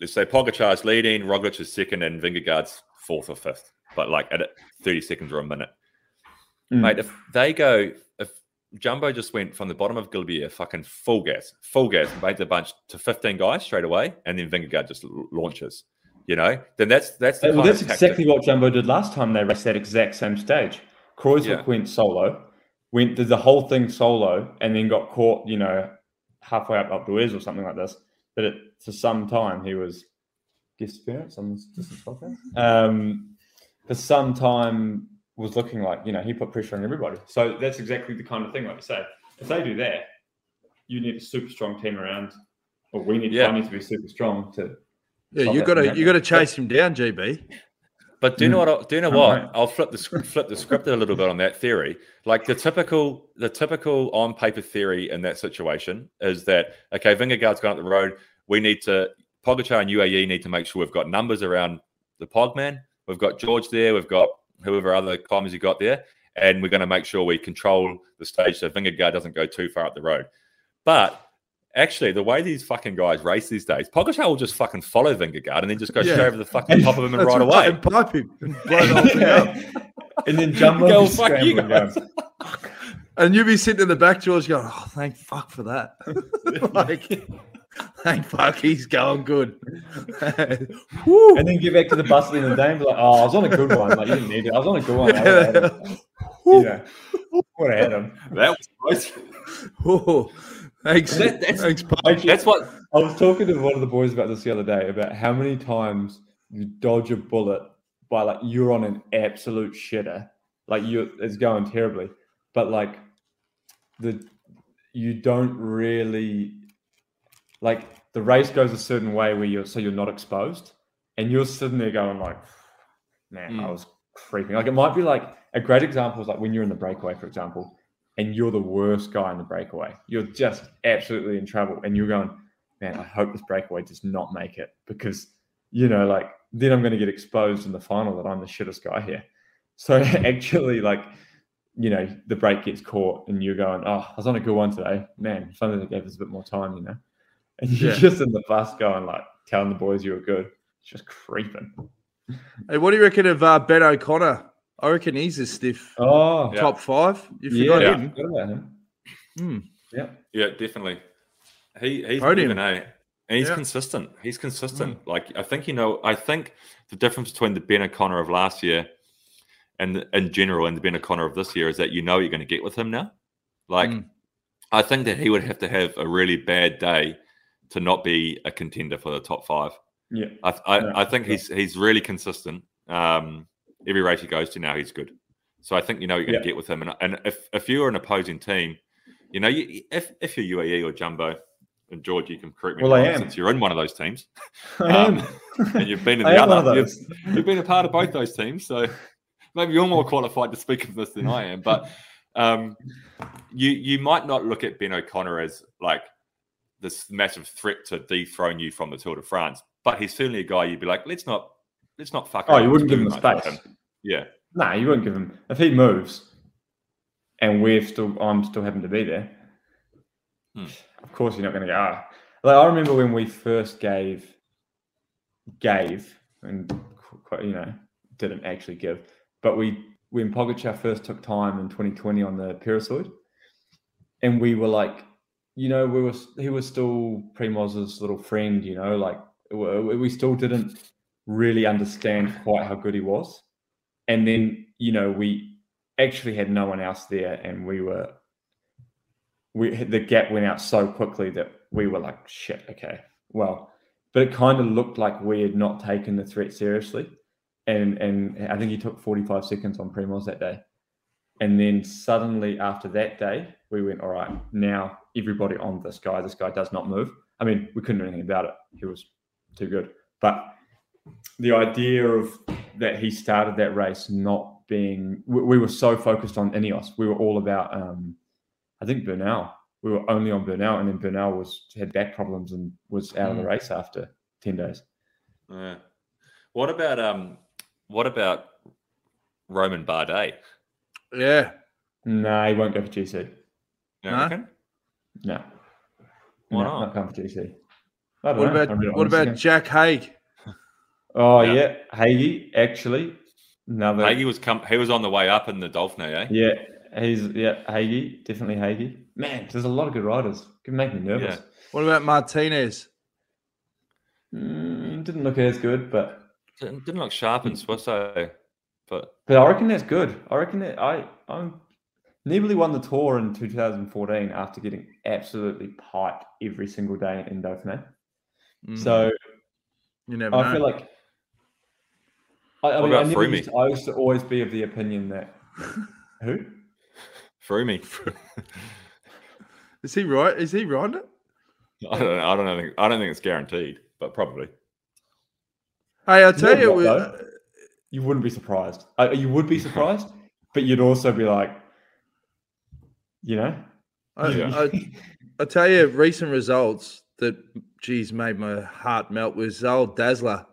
let's say Pogacar's leading, Roglic is second, and Vingegaard's fourth or fifth, but like at 30 seconds or a minute. Mm. Mate, if they go, if Jumbo just went from the bottom of Galibier, fucking full gas, full gas, made the bunch to 15 guys straight away, and then Vingegaard just launches, you know, then that's that's the Well, that's exactly what Jumbo did last time they raced that exact same stage. Kruijswijk Yeah. went solo, went did the whole thing solo, and then got caught, you know, halfway up up to Wes or something like this. But it, for some time he was guest appearance on this, this podcast. Um, for some time was looking like you know he put pressure on everybody. So that's exactly the kind of thing, like you say. If they do that, you need a super strong team around, or we need Yeah. I need to be super strong to. Yeah, you that got to you got to chase him down, GB. But do you know mm. what? I'll- Do you know what? I'll flip the sc- flip the script a little bit on that theory. Like the typical, the typical on paper theory in that situation is that okay, Vingegaard's gone up the road. We need to Pogacar and UAE need to make sure we've got numbers around the Pogman. We've got George there. We've got whoever other climbers you got there, and we're going to make sure we control the stage so Vingegaard doesn't go too far up the road. But actually, the way these fucking guys race these days, Pogacar will just fucking follow Vingegaard and then just go Yeah. straight over the fucking top of him and That's right right, away. And pipe him and blow the whole thing up. and then Jumbo Go, just fuck you guys. And you'll be sitting in the back, George, going, "Oh, thank fuck for that." like, thank fuck, he's going good. And then get back to the bus at the end of the day and be like, oh, I was on a good one. Like, you didn't need it. I was on a good one. I would've had him. You know, would have had him. That was close. Thanks, That- that's- thanks, Pipe. Actually, That's what I was talking to one of the boys about this the other day about how many times you dodge a bullet by like you're on an absolute shitter, like you it's going terribly, but like the you don't really like the race goes a certain way where you're so you're not exposed, and you're sitting there going like, man, I Mm. was creeping. Like it might be like a great example is like when you're in the breakaway, for example, and you're the worst guy in the breakaway. You're just absolutely in trouble, and you're going, man, I hope this breakaway does not make it because you know, like then I'm going to get exposed in the final that I'm the shittest guy here. So actually, like you know, the break gets caught, and you're going, oh, I was on a good one today, man. Only they gave us a bit more time, you know. And you're Yeah. just in the bus going like telling the boys you were good. It's just creeping. Hey, what do you reckon of uh, Ben O'Connor? I reckon he's a stiff Oh, Yeah. top five. You yeah, forgot Yeah. him. Forgot him. Hmm. Yeah, Yeah, definitely. He he's Podium. moving, eh? And he's Yeah. consistent. He's consistent. Like I think you know, I think the difference between the Ben O'Connor of last year and in general and the Ben O'Connor of this year is that you know what you're going to get with him now. Like Mm. I think that he would have to have a really bad day to not be a contender for the top five. yeah, I I, Yeah, I think yeah. he's he's really consistent. Um, every race he goes to now, he's good. So I think you know you're going to Yeah. get with him. And, and if if you're an opposing team, you know, you, if if you're UAE or Jumbo, and George, you can correct me Well, I am. since you're in one of those teams, I Um, am. and you've been in the am one of other. You've, you've been a part of both those teams, so maybe you're more qualified to speak of this than I am. But um, you you might not look at Ben O'Connor as like this massive threat to dethrone you from the Tour de France, but he's certainly a guy you'd be like, let's not let's not fucking. Oh, you wouldn't give him the space. Yeah, Nah, you wouldn't give him if he moves, and we're still. I'm still having to be there. Hmm. Of course, you're not going to go. Ah. Like I remember when we first gave, gave, and quite, you know, didn't actually give, but we when Pogacar first took time in 2020 on the Peyresourde, and we were like, you know, we were he was still Primoz's little friend, you know, like we still didn't really understand quite how good he was, and then you know we actually had no one else there, and we were we the gap went out so quickly that we were like, shit, okay, well, but it kind of looked like we had not taken the threat seriously, and and I think he took 45 seconds on Primoz that day, and then suddenly after that day, we went, all right, now everybody on this guy, this guy does not move. I mean, we couldn't do anything about it; he was too good, but the idea of that he started that race not being we, we were so focused on Ineos. We were all about um I think Bernal. We were only on Bernal and then Bernal was had back problems and was out of the Mm. race after 10 days. yeah. What about um? What about Romain Bardet? Yeah. No, he won't go for GC. You No? reckon? No. Why no, not? come for GC. What know. about really what about. Jack Haig? Oh Yeah. yeah, Hagee actually another Hagee was come. He was on the way up in the Dauphiné, eh? Yeah, he's yeah, Hagee, definitely Hagee. Man, there's a lot of good riders. Can make me nervous. Yeah. What about Martinez? Mm, didn't look as good, but Didn't, didn't look sharp in Swiss, eh? But but I reckon that's good. I reckon that I I'm Nibali won the tour in 2014 after getting absolutely piped every single day in Dauphiné. Mm, So you never know. I know. feel like I, I What mean, I, about never Froome? used to, I used to always be of the opinion that who through me, Is he right? Is he riding it? I don't. know, I don't think. I don't think it's guaranteed, but probably. Hey, I'll tell know you, what, we- though? you wouldn't be surprised. Uh, you would be surprised, but you'd also be like, you know, I, Yeah. I, I tell you, recent results that, geez, made my heart melt was old Dazzler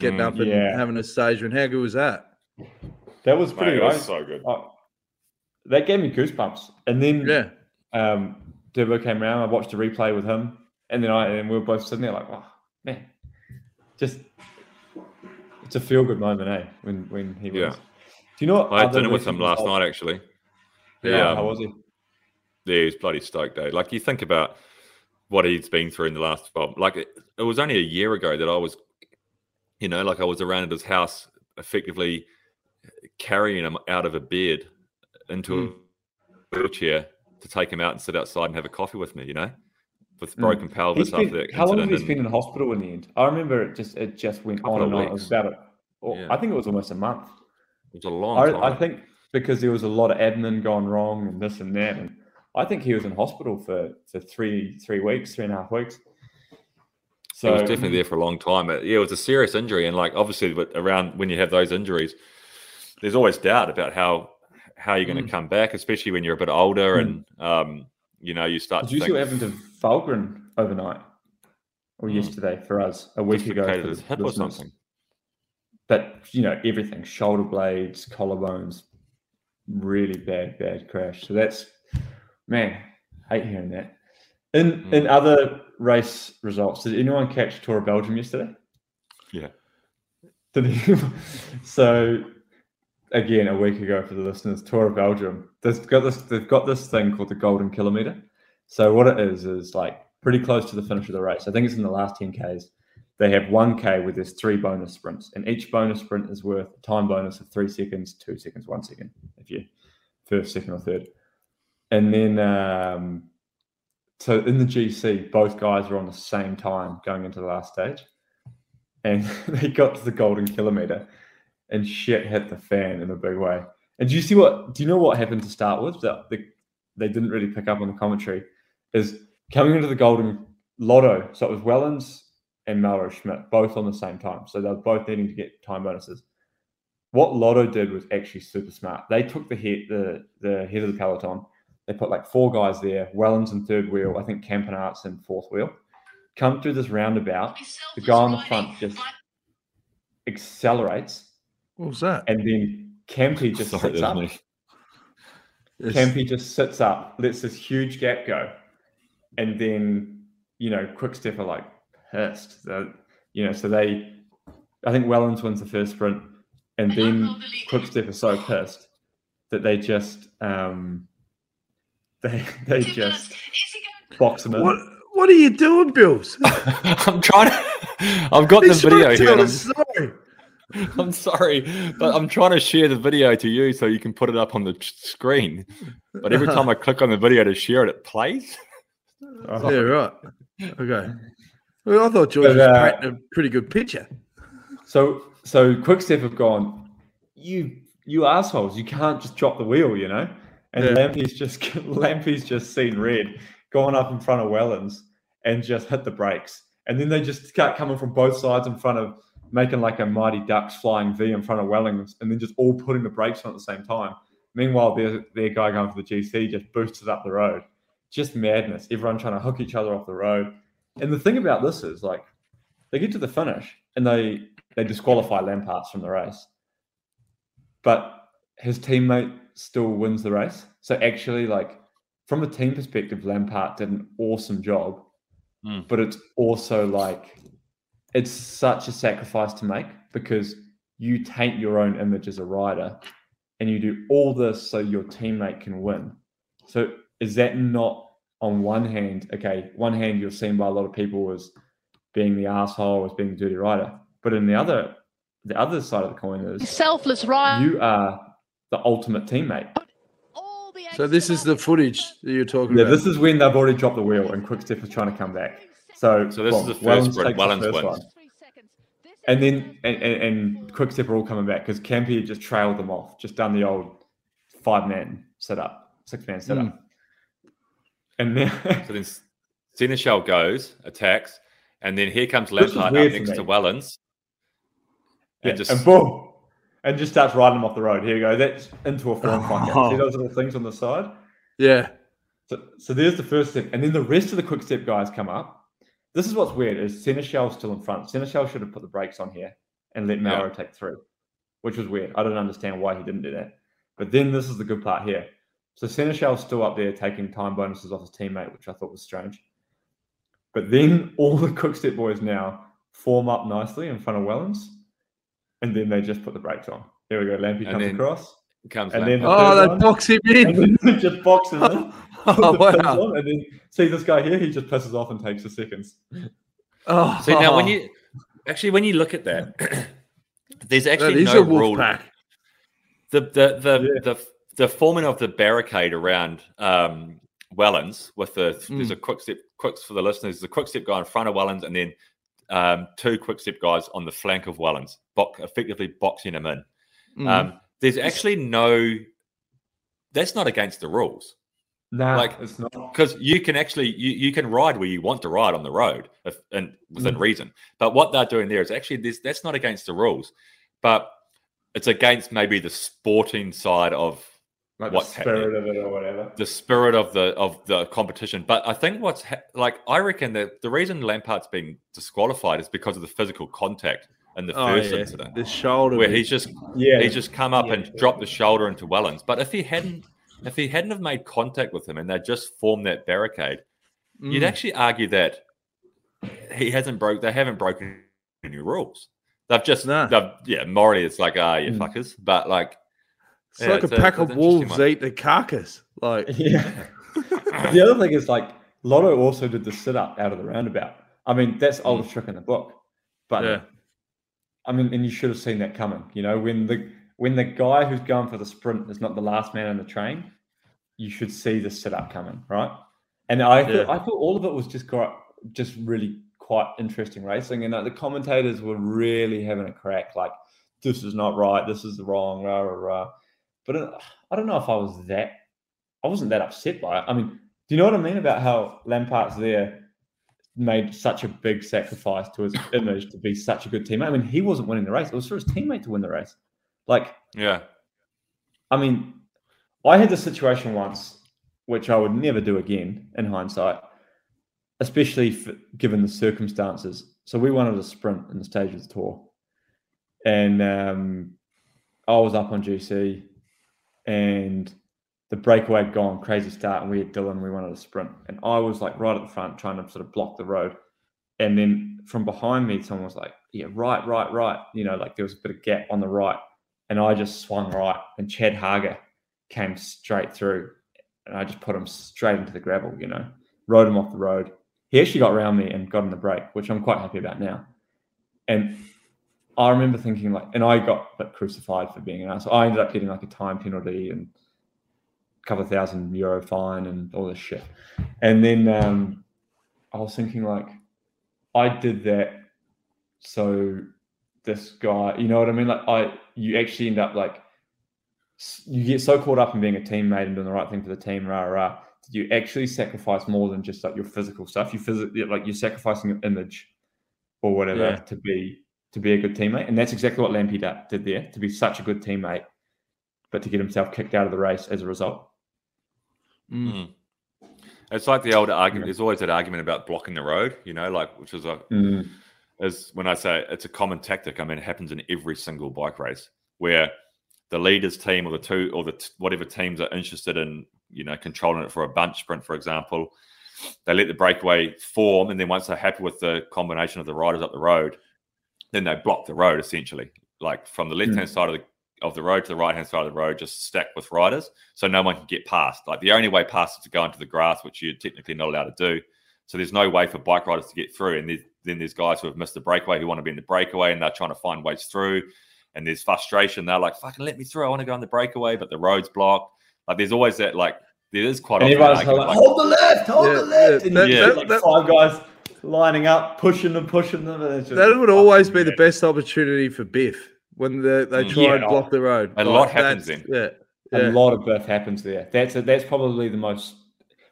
getting Mm, up and yeah. having a stage win. How good was that? that was pretty. it was so good. I- that gave me goosebumps. And then Yeah. um, Durbo came around. I watched a replay with him, and then I and we were both sitting there like, oh man, just it's a feel good moment, eh? When when he Yeah. wins. Do you know? What I had other dinner with him last results- night, actually. Yeah, Um, how was he? Yeah, he's bloody stoked, eh? Like you think about what he's been through in the last twelve. Like it, it was only a year ago that I was, you know, like I was around at his house, effectively carrying him out of a bed into a wheelchair to take him out and sit outside and have a coffee with me. You know, with Mm. broken pelvis He's been- after that how long incident. he and- in hospital in the end? I remember it just it just went on and on. It was about. Or, Yeah. I think it was almost a month. it was a long I, time. I think because there was a lot of admin gone wrong and this and that, and I think he was in hospital for for three three weeks, three and a half weeks. So it was definitely there for a long time. It- yeah, it was a serious injury, and like obviously, but around when you have those injuries, there's always doubt about how how you're going to Mm. come back, especially when you're a bit older Mm. and um, you know you start Did to you see think what happened to Fulgren overnight or Hmm. yesterday for us a week ago? his hip or something. But you know everything: shoulder blades, collarbones, really bad, bad crash. So that's man, hate hearing that. In in other race results, did anyone catch Tour of Belgium yesterday? Yeah. Did anyone? so again, a week ago for the listeners, Tour of Belgium. They've got this. They've got this thing called the Golden Kilometer. So what it is is like pretty close to the finish of the race. I think it's in the last ten k's. They have one k where there's three bonus sprints, and each bonus sprint is worth a time bonus of three seconds, two seconds, one second if you first, second, or third. And then um, so in the GC, both guys were on the same time going into the last stage, and they got to the Golden Kilometer, and shit hit the fan in a big way. And do you see what? Do you know what happened to start with? That the, they didn't really pick up on the commentary. Is coming into the Golden Lotto. So it was Wellens and Mauro Schmid both on the same time. So they were both needing to get time bonuses. What Lotto did was actually super smart. They took the head the the head of the peloton. They put like four guys there. Wellens in third wheel. I think Campenaerts in fourth wheel. Come through this roundabout. The guy on the front just accelerates, What was that? and then Campy just Sorry, sits up. was me. Yes. Campy just sits up, lets this huge gap go, and then you know, Quickstep are like pissed. That you know, so they, I think Wellens wins the first sprint, and then Quickstep are so pissed that they just, um, they they just box them in. What What are you doing, Bills? I'm trying to. I've got the video here. tell and a I'm, story. I'm sorry, but I'm trying to share the video to you so you can put it up on the t- screen. But every time I click on the video to share it, it plays. Oh. Yeah, right. Okay. Well, I thought George But, was uh, painting a pretty good picture. So so Quickstep have gone, you you assholes, you can't just drop the wheel, you know. And Yeah. Lampy's just Lampy's just seen red, gone up in front of Wellens and just hit the brakes. And then they just start coming from both sides in front of making like a mighty ducks flying V in front of Wellens, and then just all putting the brakes on at the same time. Meanwhile, their their guy going for the GC just boosted up the road. Just madness. Everyone trying to hook each other off the road. And the thing about this is like they get to the finish and they they disqualify Lamparts from the race. But his teammate still wins the race. So actually, like from a team perspective, Lampaert did an awesome job. Hmm. But it's also like it's such a sacrifice to make because you taint your own image as a rider and you do all this so your teammate can win. So is that not on one hand, okay, one hand you're seen by a lot of people as being the asshole, as being the dirty rider. But in the other the other side of the coin is Selfless rider. you are the ultimate teammate. So this is the footage that you're talking Yeah, about. this is when they've already dropped the wheel and Quickstep is trying to come back. So, So this is the first sprint, takes the first one. And then and, and, and Quickstep are all coming back because Campy had just trailed them off, just done the old five man setup, six man setup. Hmm. And then So then Sénéchal goes, attacks, and then here comes This Lampaert up next to Wellens. Yeah, And just and boom, and just starts riding them off the road. Here you go. That's into a form oh. fucker. See those little things on the side? yeah. So, so there's the first step, and then the rest of the quick step guys come up. This is what's weird: is Sénéchal's still in front. Sénéchal should have put the brakes on here and let Mauro take through, which was weird. I don't understand why he didn't do that. But then this is the good part here. So Sénéchal's still up there taking time bonuses off his teammate, which I thought was strange. But then all the quick step boys now form up nicely in front of Wellens, and then they just put the brakes on. Here we go. Lampy And comes then- across, comes and then the Oh, third they one, box him in. then just box him Oh, wow. on, and then see this guy here, he just pisses off and takes the seconds. Oh, See now, when you actually when you look at that, there's actually is no a rule. pack. The the the, Yeah. the the forming of the barricade around um, Wellens with the there's Mm. a quick step quicks for the listeners. There's a quick step guy in front of Wellens, and then um, two quick step guys on the flank of Wellens, bo- effectively boxing him in. Mm. Um, there's actually no. That's not against the rules. Nah, Like- it's not. because you can actually you, you can ride where you want to ride on the road if, and within Mm. reason. But what they're doing there is actually this that's not against the rules, but it's against maybe the sporting side of Like what's the spirit happening. of it or whatever. the spirit of the of the competition. But I think what's ha- like I reckon that the reason Lampaert's been disqualified is because of the physical contact in the Oh, first yeah. incident, The shoulder. where he's just Yeah, he's just come up Yeah. and dropped the shoulder into Wellens. But if he hadn't if he hadn't have made contact with him and they just formed that barricade, you'd Mm. actually argue that he hasn't broke they haven't broken any rules. They've just Nah. they've, yeah, morally it's like ah you Mm. fuckers. But like It's Yeah, like it's a a- pack it's of wolves eat the carcass. Like, Yeah. the other thing is like Lotto also did the sit up out of the roundabout. I mean, that's oldest trick in the book. But Yeah. I mean, and you should have seen that coming. You know, when the when the guy who's going for the sprint is not the last man on the train, you should see the sit up coming, right? And I thought, I thought all of it was just quite, just really quite interesting racing, and uh, the commentators were really having a crack, like this is not right, this is wrong, rah rah rah. But uh, I don't know if I was that, I wasn't that upset by it. I mean, do you know what I mean about how Lampaert's there made such a big sacrifice to his image to be such a good teammate? I mean, he wasn't winning the race; it was for his teammate to win the race. Like, yeah. I mean, I had this situation once, which I would never do again in hindsight, especially f given the circumstances. So we wanted a sprint in the stage of the tour, and um, I was up on GC, and the breakaway had gone crazy start, and we had Dylan. We wanted to sprint, and I was like right at the front trying to sort of block the road, and then from behind me, someone was like, "Yeah, right, right, right." You know, like there was a bit of gap on the right, and I just swung right, and Chad Haga came straight through, and I just put him straight into the gravel. You know, rode him off the road. He actually got around me and got in the break, which I'm quite happy about now. And I remember thinking like, and I got like crucified for being an ass. I ended up getting like a time penalty and a couple of thousand euro fine and all this shit. And then um, I was thinking like, I did that so this guy, you know what I mean? Like I, you actually end up like, you get so caught up in being a teammate and doing the right thing for the team, rah rah. that You actually sacrifice more than just like your physical stuff. You physically like you're sacrificing your image or whatever Yeah. to be to be a good teammate, and that's exactly what Lampy did there. To be such a good teammate, but to get himself kicked out of the race as a result. Mm. Mm. It's like the old argument. There's always that argument about blocking the road, you know, like which is a is when I say it's a common tactic. I mean, it happens in every single bike race where the leaders team or the two or the t- whatever teams are interested in, you know, controlling it for a bunch sprint, for example, they let the breakaway form, and then once they're happy with the combination of the riders up the road, then they block the road essentially, like from the left hand hmm. side of the of the road to the right hand side of the road, just stacked with riders, so no one can get past. Like the only way past is to go into the grass, which you're technically not allowed to do. So there's no way for bike riders to get through. And there's, then there's guys who have missed the breakaway who want to be in the breakaway and they're trying to find ways through. And there's frustration. They're like, fucking let me through. I want to go on the breakaway, but the road's blocked. Like there's always that, like, there is quite And often an everyone's like, like, hold the left, hold Yeah, the left. yeah, and that- you that- like that- five guys lining up, pushing them, pushing them. And just, That would always be the Yeah. best opportunity for Biff when the, they try Yeah. and block the road. A lot happens then. Yeah. A lot of birth happens there. That's a, that's probably the most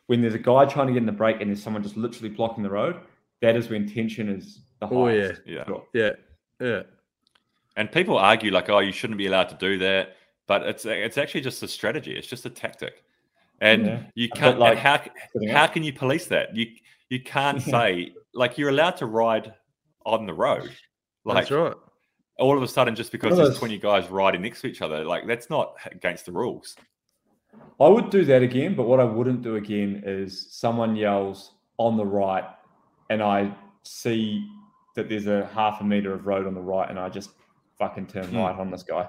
when there's a guy trying to get in the break and there's someone just literally blocking the road. That is when tension is the Oh, yeah. highest. Yeah. Sure. Yeah. Yeah. And people argue like, oh, you shouldn't be allowed to do that, but it's it's actually just a strategy. It's just a tactic, and Yeah. you can't. like, how how can you police that? You you can't say like you're allowed to ride on the road, like That's right. all of a sudden just because there's 20 guys riding next to each other, like that's not against the rules. I would do that again, but what I wouldn't do again is someone yells on the right, and I see that there's a half a meter of road on the right, and I just fucking turn Hmm. right on this guy.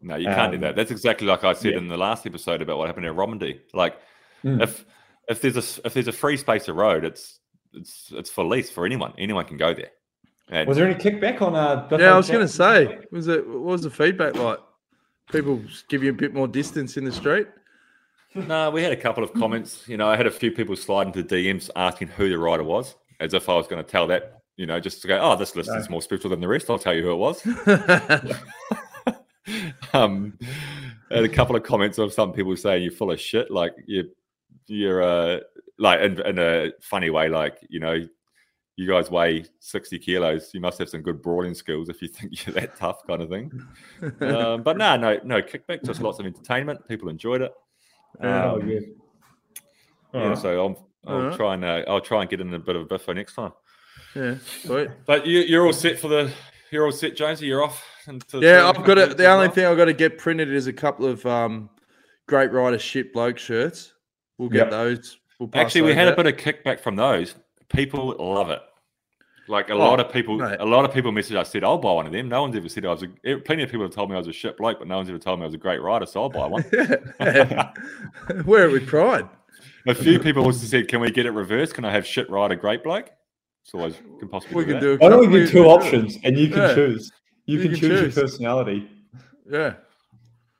No, you can't do Um, that. That's exactly like I said yeah. in the last episode about what happened at Romandy. Like Mm. if if there's a s- if there's a free space of road, it's it's it's for lease for anyone. Anyone can go there. And Was there any kickback on? Uh, Yeah, I was going to say, was it what was the feedback like? People give you a bit more distance in the street. No, we had a couple of comments. You know, I had a few people slide into DMs asking who the rider was, as if I was going to tell that. You know, just to go, oh, this list is more spiritual than the rest. I'll tell you who it was. um, I had a couple of comments of some people saying you're full of shit, like you you're uh, like in, in a funny way, like you know, you guys weigh sixty kilos. You must have some good brawling skills if you think you're that tough, kind of thing. um, but no, no, no kickback. Just lots of entertainment. People enjoyed it. Oh, Um, yeah. yeah, Alright. so I'll, I'll try and uh, I'll try and get in a bit of a biffo next time. Yeah, sweet. But you, you're all set for the. You're all set, Jonesy. You're off. Yeah, the- I've got it. The only well? thing I've got to get printed is a couple of um, great rider shit bloke shirts. We'll get Yep. those. We'll pass Actually, we those had a bit of kickback from those. People love it. Like a Oh, lot of people, mate. a lot of people messaged I said, "I'll buy one of them." No one's ever said I was. A, plenty of people have told me I was a shit bloke, but no one's ever told me I was a great rider, so I'll buy one. Yeah. Wear it with pride. a few people also said, "Can we get it reversed? Can I have shit rider, great bloke?" It's always can possibly We do can that. do. A Why don't we couple- give two options and you can Yeah. choose? You, You can, can choose, choose. your personality. Yeah,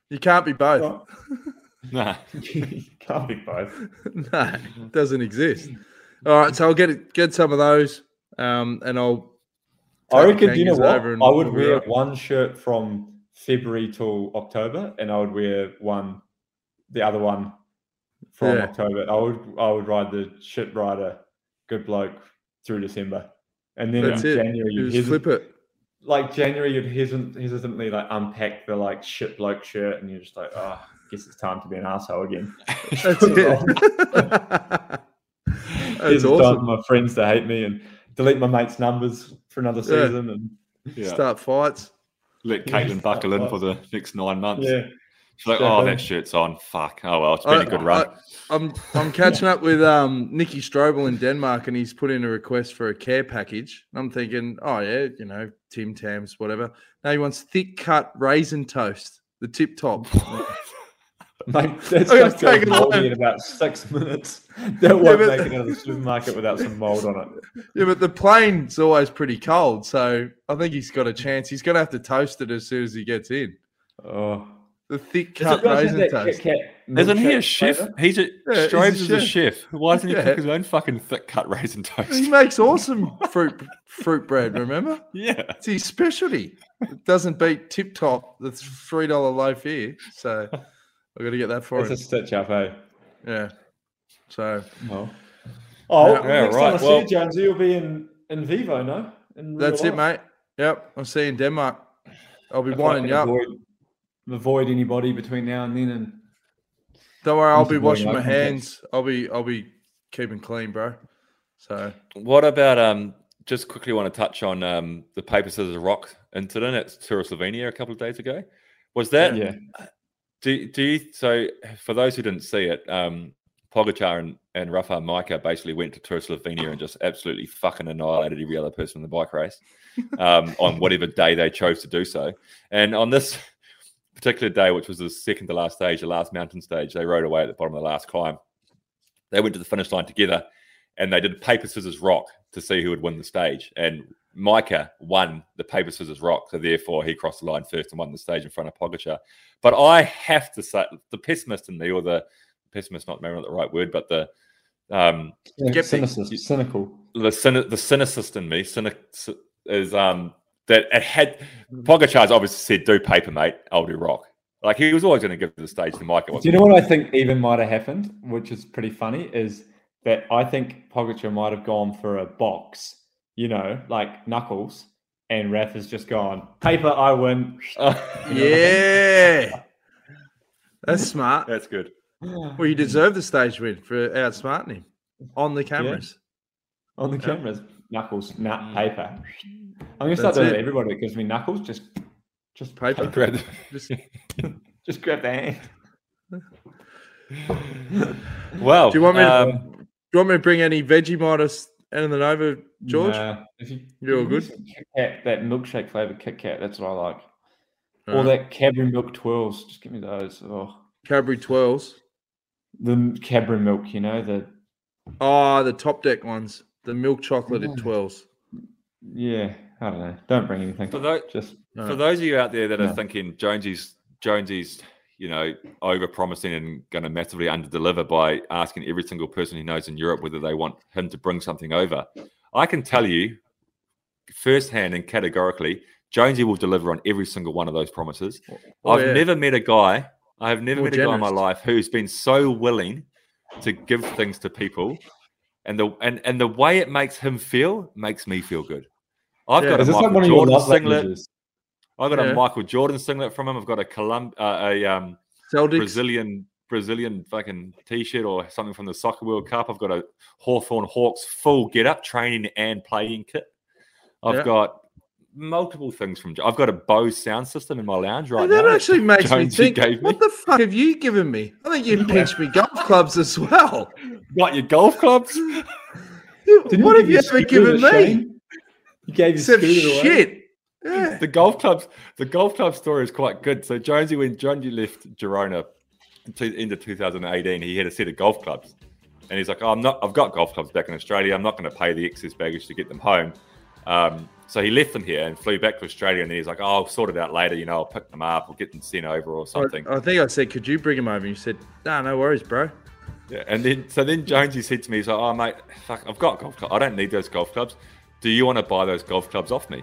you can't be both. Nah. you can't be both. no, it doesn't exist. All right, so I'll get get some of those, um, and I'll. I reckon, you know what? over and I would wear right. one shirt from February till October, and I would wear one, the other one from Yeah. October. I would I would ride the shit rider, good bloke through December, and then That's in it. January You you'd just hesit- flip it. like January you'd hesit- hesitantly like unpack the like shit bloke shirt, and you're just like, oh, guess it's time to be an asshole again. That's it. Here's That's the time for awesome. my friends to hate me and delete my mates' numbers for another Yeah. season, and Yeah. Start fights. Let Yeah. Caitlin buckle in for the next nine months. yeah. She's like, Strap "Oh, that shirt's on. Fuck. Oh well, it's been I- a good run." I, am I'm catching up with um Nicky Strobel in Denmark, and he's put in a request for a care package. And I'm thinking, oh yeah, you know, Tim Tams, whatever. Now he wants thick cut raisin toast, the tip top. Mate, that's I'm gonna just going take it in about six minutes. That won't but- make it out of the supermarket without some mold on it. yeah, but the plane's always pretty cold, so I think he's got a chance. He's gonna have to toast it as soon as he gets in. Oh, The thick cut it raisin toast. Kit Isn't he a milkshake chef? flavour? He's a he's a Strobes is a chef. chef. Why doesn't he Yeah. cook his own fucking thick cut raisin toast? He makes awesome fruit fruit bread. Remember, yeah. it's his specialty. It doesn't beat Tip Top, the three dollar loaf here. So I got to get that for It's him. a stitch up, eh? Yeah. So Oh, oh Yeah, next right, time I see well- you, Jonesy, you'll be in in Vivo, no? In real that's it, mate. Yep. I'll see you in Denmark. I'll be If I winding up. Avoid, avoid anybody between now and then, and Don't worry, I'll be washing my eye contact. hands. I'll be I'll be keeping clean, bro. So What about um? Just quickly want to touch on um the paper scissors rock incident at Tour of Slovenia a couple of days ago. Was that yeah, do do you so for those who didn't see it, um Pogacar and, and Rafa Majka basically went to Tour Slovenia and just absolutely fucking annihilated every other person in the bike race um, on whatever day they chose to do so. And on this particular day, which was the second to last stage, the last mountain stage, they rode away at the bottom of the last climb. They went to the finish line together and they did paper, scissors, rock to see who would win the stage. And Majka won the paper, scissors, rock. So therefore, he crossed the line first and won the stage in front of Pogacar. But I have to say, the pessimist in me, or the pessimist, not maybe not the right word, but the um, Skeptic. cynical, cynical. the cyni- the cynicist in me cynic, is um that it had Pogacar's obviously said, "Do paper, mate. I'll do rock." Like he was always going to give the stage to Majka. Do you know what I think even might have happened, which is pretty funny, is that I think Pogacar might have gone for a box, you know, like knuckles, and Raf has just gone paper. I win. yeah, that's smart. That's good. Well, you deserve the stage win for outsmarting him on the cameras. on the Yeah. cameras. Knuckles, nut, Mm. paper. I'm gonna start doing it. it. Everybody that gives me knuckles, just, just Paper. Grab the- Just just grab the hand. well, Do you want me to- um, Do you want me to bring any Vegemite anything over, George? Nah, if you, You're all good? Kit Kat, that milkshake flavored Kit Kat. That's what I like. Or Alright. that Cadbury milk twirls. Just give me those. Oh, Cadbury twirls. the Cadbury milk. You know the Oh, the top deck ones. The milk chocolate at Yeah. twirls. yeah. I don't know. Don't bring anything. for those Just No. for those of you out there that are No. thinking Jonesy's Jonesy's you know over promising and going to massively under deliver by asking every single person he knows in Europe whether they want him to bring something over, I can tell you firsthand and categorically, Jonesy will deliver on every single one of those promises. Oh, I've yeah. never met a guy. I have never More met a guy in my life who's been so willing to give things to people, and the and and the way it makes him feel makes me feel good. I've Yeah. got a Is this like Michael one of your Jordan singlet. languages? I've got Yeah. a Michael Jordan singlet from him. I've got a Colum- uh, a um, Celtics. Brazilian Brazilian fucking t-shirt or something from the Soccer World Cup. I've got a Hawthorn Hawks full get up training and playing kit. I've Yeah. got multiple things from. I've got a Bose sound system in my lounge right And that now. actually makes me think, gave me. what the fuck have you given me? I think you pinched me golf clubs as well. Got your golf clubs? What have you ever given me? Shane? You gave your Except scooter away? Yeah. the golf clubs. The golf club story is quite good. So Jonesy, when Jonesy left Girona into 2018, he had a set of golf clubs, and he's like, "Oh, I'm not. I've got golf clubs back in Australia. I'm not going to pay the excess baggage to get them home." Um, so he left them here and flew back to Australia, and then he's like, "Oh, I'll sort it out later. You know, I'll pick them up or get them sent over or something." I think I said, could you bring them over? And you said, nah, no worries, bro. Yeah, and then so then Jonesy said to me, he's like, "Oh mate, fuck, I've got golf clubs. I don't need those golf clubs. Do you want to buy those golf clubs off me?"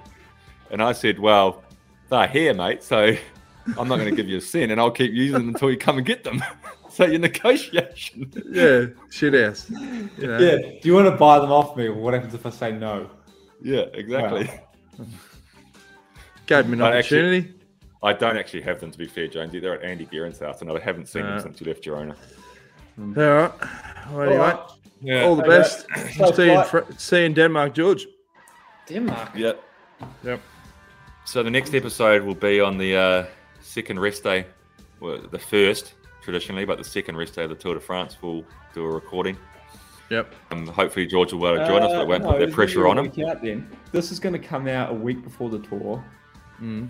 And I said, "Well, they're here, mate. So I'm not going to give you a cent, and I'll keep using them until you come and get them." so your negotiation. Yeah, shit ass. You know? Yeah. Do you want to buy them off me? What happens if I say no? yeah, exactly. Gave me an But actually- opportunity. I don't actually have them to be fair, Jonesy. They're at Andy Guerin's house, and I haven't seen Uh, them since you left Girona. All right. Well, anyway, Alright. Yeah. all the Okay. best. So see, you in see you in Denmark, George. Denmark. Yep. Yep. So the next episode will be on the uh, second rest day, well, the first traditionally, but the second rest day of the Tour de France. We'll do a recording. Yep. Um, hopefully George will be able to join us, but Uh, won't no, put that pressure on him. Out then. This is going to come out a week before the tour. Mm.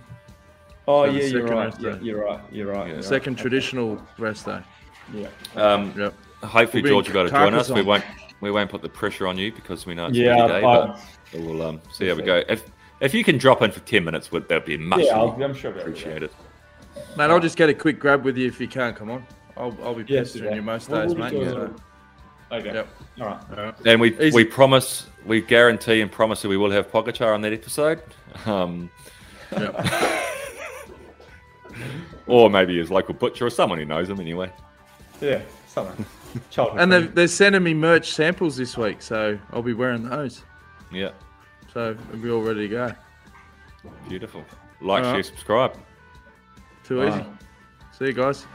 Oh So yeah, you're right. Yeah, you're right. You're right. Yeah. you're Second right. traditional rest day. Yeah. Um, Yep. hopefully We'll George will be able to join us. We won't we won't put the pressure on you because we know it's Yeah, yeah, day, I- but we'll um, see how we go. If if you can drop in for ten minutes, would that be much Yeah, I'll, I'm sure. I'll be able to do appreciated. Mate, I'll just get a quick grab with you if you can't come on. I'll, I'll be Yeah, pestering yeah. you most days, we'll mate. do it. so- that. Okay. Yep. All right. all right. And we Easy. we promise, we guarantee and promise that we will have Pogacar on that episode. Um, Yep. or maybe his local butcher or someone who knows him anyway. Yeah. Something. Childhood. And they're, they're sending me merch samples this week, so I'll be wearing those. Yeah, So we'll be all ready to go. beautiful. Like, All share, right. subscribe. Too easy. See you guys.